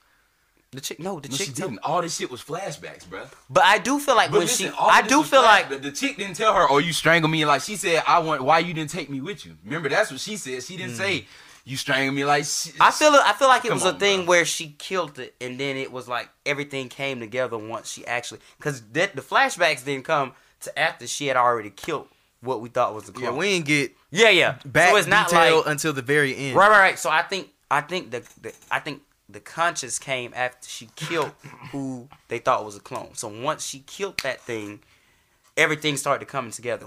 The chick, no, the No, chick. she didn't. All this shit was flashbacks, bro. But I do feel like But when listen, she, all I do feel like the chick didn't tell her, "Oh, you strangled me." Like she said, "I want why you didn't take me with you." Remember, that's what she said. She didn't hmm. say you strangled me. Like she, I feel I feel like it was a thing bro. where she killed it, and then it was like everything came together once she actually because that the flashbacks didn't come to after she had already killed what we thought was the yeah, we didn't get yeah, yeah. back so it's not detail like until the very end. right, right, right. So I think I think the, the I think the conscious came after she killed who they thought was a clone. So once she killed that thing, everything started coming together.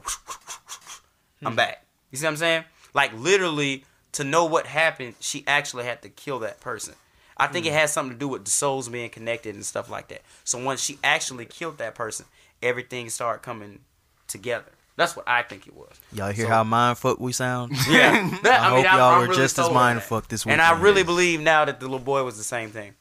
I'm hmm. back. You see what I'm saying? Like literally, to know what happened, she actually had to kill that person. I think it hmm. has something to do with the souls being connected and stuff like that. So once she actually killed that person, everything started coming together. That's what I think it was. Y'all hear So- how mind fuck we sound? Yeah, That- I, hope I'm- y'all I'm were really just as sold mind that. fucked this week. And I really believe now that the little boy was the same thing.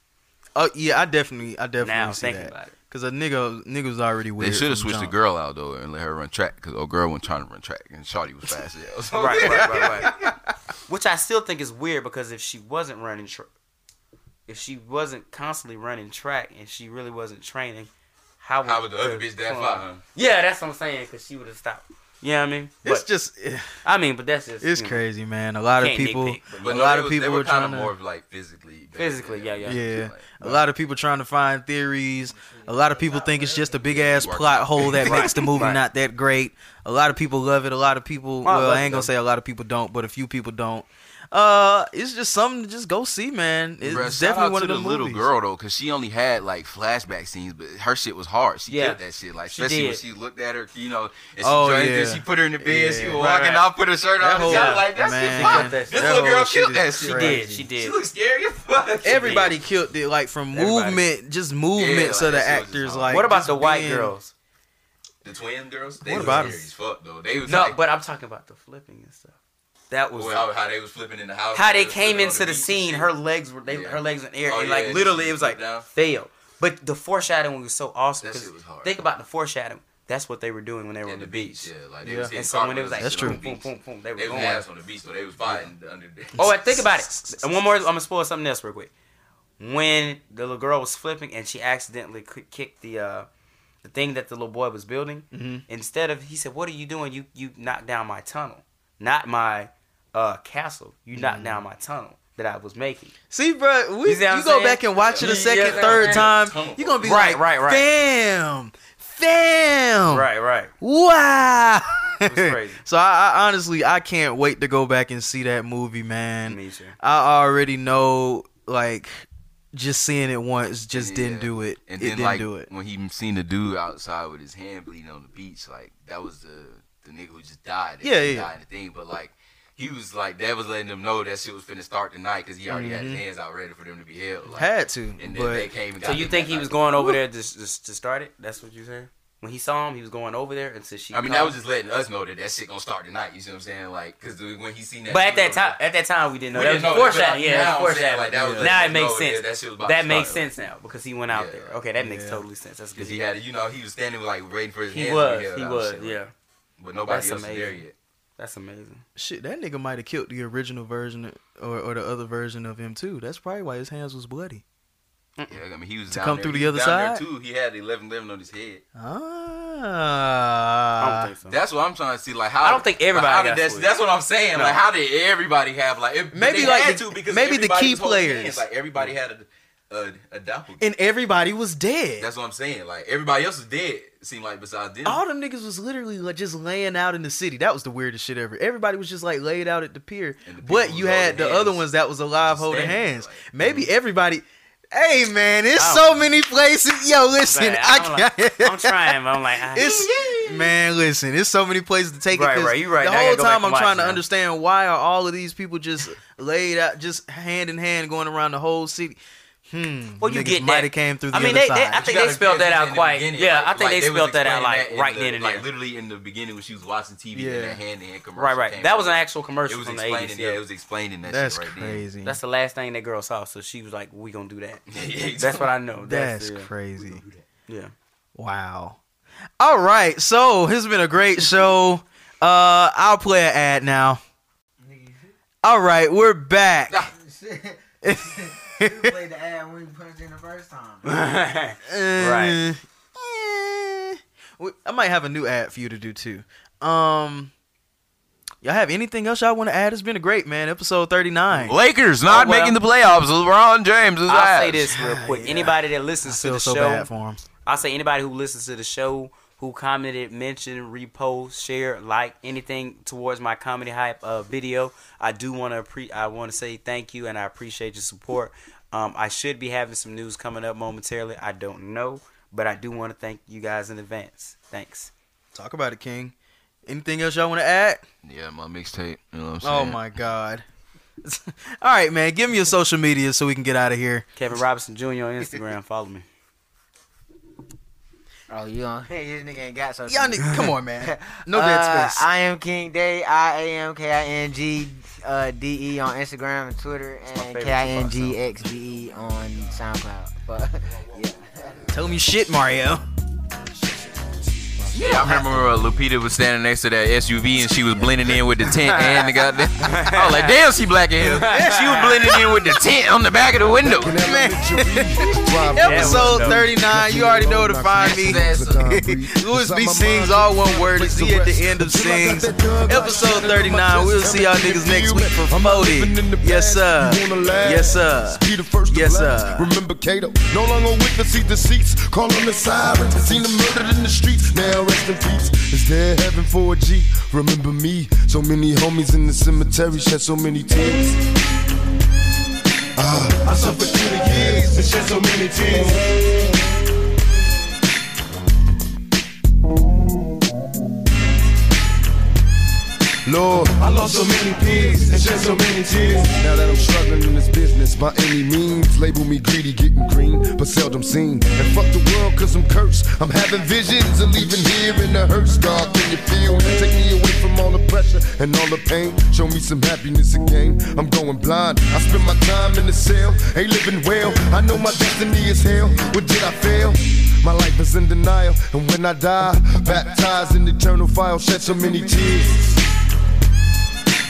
Oh yeah, I definitely, I definitely Now see thinking that. about it. Cause a nigga, nigga was already weird. They should have from switched the girl out though and let her run track because old girl wasn't trying to run track and Shawty was fast as hell. right, right, right, right. Which I still think is weird because if she wasn't running, tra- if she wasn't constantly running track and she really wasn't training, how would, How would the other bitch that clone- far? Yeah, that's what I'm saying because she would have stopped. You know what I mean? It's just, eh, I mean, but that's just it's you know, crazy, man. A lot of people, nitpick, but- But a no, lot they of people they were were kind trying of to, more of like physically. Physically, yeah, yeah. yeah. Like, A lot of people trying to find theories. A lot of people think it's just a big ass plot hole that makes the movie right. not that great. A lot of people love it. A lot of people, I well, I ain't gonna though. say a lot of people don't, but a few people don't. Uh, it's just something to just go see, man. It's Bruh, shout definitely out one to of the the little girl though, because she only had like flashback scenes, but her shit was hard. She Yeah. killed that shit, like She especially when she looked at her, you know, and she Oh, joined yeah. and she put her in the bed. Yeah. She was Right, walking right. out, put her shirt That on. whole- and like that's man, shit fine. that This shit- little girl killed shit that is shit. She did. She did. She looked scary as fuck. Everybody killed it, like from Everybody. movement, just movements like, of the that shit was just actors. Like, what about the white girls? The twin girls. They What was about scary them? as fuck though. They was No, but I'm talking about the flipping and stuff. That was well, how they was flipping in the house. how they came into the beach scene. Her legs were they, Yeah. her legs in the air, Oh, and yeah, like and literally she it was like down. fail. But the foreshadowing was so awesome. That 'cause shit was hard. Think about the foreshadowing. That's what they were doing when they were in on the the beach. beach. Yeah, like they Yeah. was And so when it was like and That's true. on the boom, beach. boom, boom, they were They was going. ass on the beach, so they was fighting under there. Oh, and think about it. And one more, I'm gonna spoil something else real quick. When the little girl was flipping and she accidentally kicked the uh, the thing that the little boy was building, Mhm. instead of he said, "What are you doing? You you knocked down my tunnel, not my uh, castle. You knocked Mm. down my tunnel that I was making." See, bro, we, You see you, go saying? back and watch it a second, yeah, third yeah. time. You're gonna be Right, like, right, right. fam, fam, Right, right. wow. crazy. so I, I honestly, I can't wait to go back and see that movie, man. Me too. I already know, like, just seeing it once just didn't do it. And it then didn't like do it. when he seen the dude outside with his hand bleeding on the beach, like that was the the nigga who just died. Yeah, shit yeah. Died in the thing, but like he was like that was letting them know that shit was finna start tonight because he already had mm-hmm. his hands out ready for them to be held. Like, Had to, and then they came. And So you think he was going over there to, to, to start it? That's what you're saying? When he saw him, he was going over there until she. I mean, called that was just letting us know that that shit gonna start tonight. You see what I'm saying? Like, cause when he seen that. But at that dude, time, at that time, we didn't know. We that didn't was know that, foreshadowing. but Yeah, now that's I'm foreshadowing. like, that was now it makes sense. that that shit was about That to makes sense now because he went out Yeah. there. Okay, that makes Yeah. totally sense. That's good. Cause he had, you know, he was standing like waiting for his He hands to was. be held He was. and shit, Yeah, But nobody That's else is there amazing. yet. That's amazing. shit, that nigga might have killed the original version or, or the other version of him too. That's probably why his hands was bloody. Yeah, I mean, he was To down come there. through the other down side? too. He had 11 11 on his head. Ah, I don't think so. That's what I'm trying to see. Like, how I don't think everybody How got did that's what I'm saying. No. Like, how did everybody have like? It, Maybe they like had the- to because maybe the key players. hands. Like everybody had a a, a doppelganger. and everybody was dead. That's what I'm saying. Like everybody else is dead. It seemed like besides them, all them niggas was literally like just laying out in the city. That was the weirdest shit ever. Everybody was just like laid out at the pier, the but you had the holding other ones that was alive Just holding hands. like, mm. Maybe everybody. Hey man, it's Oh. so many places. Yo, listen, Man, I I'm, like, can't. I'm trying, but I'm like, ah. It's man, listen. There's so many places to take it. Right, it. 'cause right, you right. The Now whole gotta go back time I'm trying watch to understand why are all of these people just laid out, just hand in hand, going around the whole city. Hmm. Well, you get might that. have came through the I mean, other they- they- I think they spelled that out attention in the quite- yeah, Like- I think like they was spelled that out, like, in right the- then and like there. literally in the beginning when she was watching TV Yeah. and that hand to hand commercial. right, right. came That was on. an actual It commercial was from the explaining. 80s. Yeah, Yeah. it was explaining that That's shit right crazy. That's the last thing that girl saw, so she was like, "We gonna do that." That's what I know. That's That's, crazy. yeah. Wow. All right, so it's been a great show. Uh, I'll play an ad now. All right, we're back. you played the ad when you punched in the first time. Right. Uh, eh. I might have a new ad for you to do too. Um, y'all have anything else y'all want to add? It's been a great man. Episode thirty nine. Lakers not Oh, well. making the playoffs. LeBron James is I'll ass. say this real quick. Anybody that listens to Feel the so show, bad for him. I'll say anybody who listens to the show, who commented, mentioned, repost, share, like anything towards my comedy hype uh, video, I do want to pre- I want to say thank you and I appreciate your support. Um, I should be having some news coming up momentarily. I don't know, but I do want to thank you guys in advance. Thanks. Talk about it, King. Anything else y'all want to add? Yeah, my mixtape. You know what I'm saying? Oh my God. All right, man. Give me your social media so we can get out of here. Kevin Robinson Jr. on Instagram. Follow me. Oh, you on? Hey, this nigga ain't got so. Y'all, niggas, come on, man. No dead Uh, space. I am King Day. I A M K I N G uh, D E on Instagram and Twitter, and favorite K I N G X D E on SoundCloud. But yeah, Tell me shit, Mario. Yeah, I remember uh, Lupita was standing next to that SUV and she was blending in with the tent and the goddamn. I was like, damn, she black as hell. She was blending in with the tent on the back of the window. Episode 39. You already know where to find me. Louis B sings all one word. It's Z at the end of sings. Episode 39. We'll see y'all niggas next week for 40. Yes, sir. Yes, sir. Be the first Yes, sir. Remember Kato, no longer with the seat deceits. Call on the sirens, seen them murdered in the streets. Now rest in peace. Is there heaven for a G? Remember me? So many homies in the cemetery shed so many tears. Ah, I suffered through the years and shed so many tears. Lord, I lost so many peers and shed so many tears. Now that I'm struggling in this business by any means, label me greedy, getting green, but seldom seen. And fuck the world, cause I'm cursed. I'm having visions of leaving here in the hearse. God, can you feel? Take me away from all the pressure and all the pain. Show me some happiness again. I'm going blind. I spend my time in the cell, ain't living well. I know my destiny is hell. What did I fail? My life is in denial, and when I die, baptized in eternal fire, shed so many tears.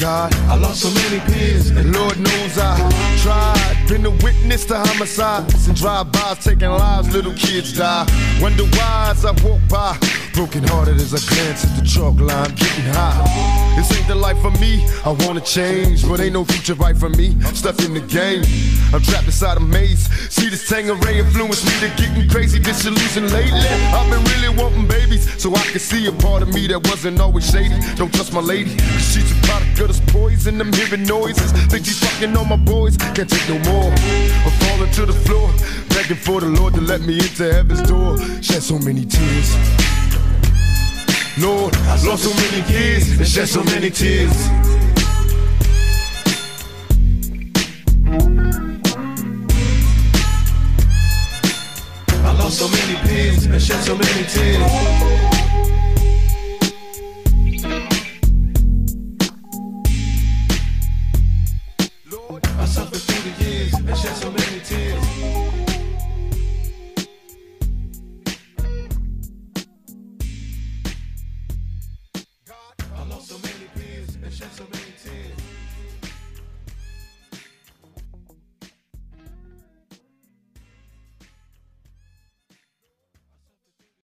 God, I lost so many peers, and Lord knows I tried. Been a witness to homicides and drive-bys taking lives, little kids die. Wonder why as I walk by, Broken hearted as I glance at the chalk line, getting high. This ain't the life for me, I wanna change, but ain't no future right for me. Stuck in the game, I'm trapped inside a maze. See this Tanqueray influence me to getting crazy, disillusioned lately. I've been really wanting babies, so I can see a part of me that wasn't always shady. Don't trust my lady, cause she's a product of this poison. I'm hearing noises, think she's fucking on my boys, can't take no more. I'm falling to the floor, begging for the Lord to let me into heaven's door. Shed so many tears. Lord, I lost so many years and shed so many tears. I lost so many peers and shed so many tears. Lord, I suffered through the years and shed so many tears.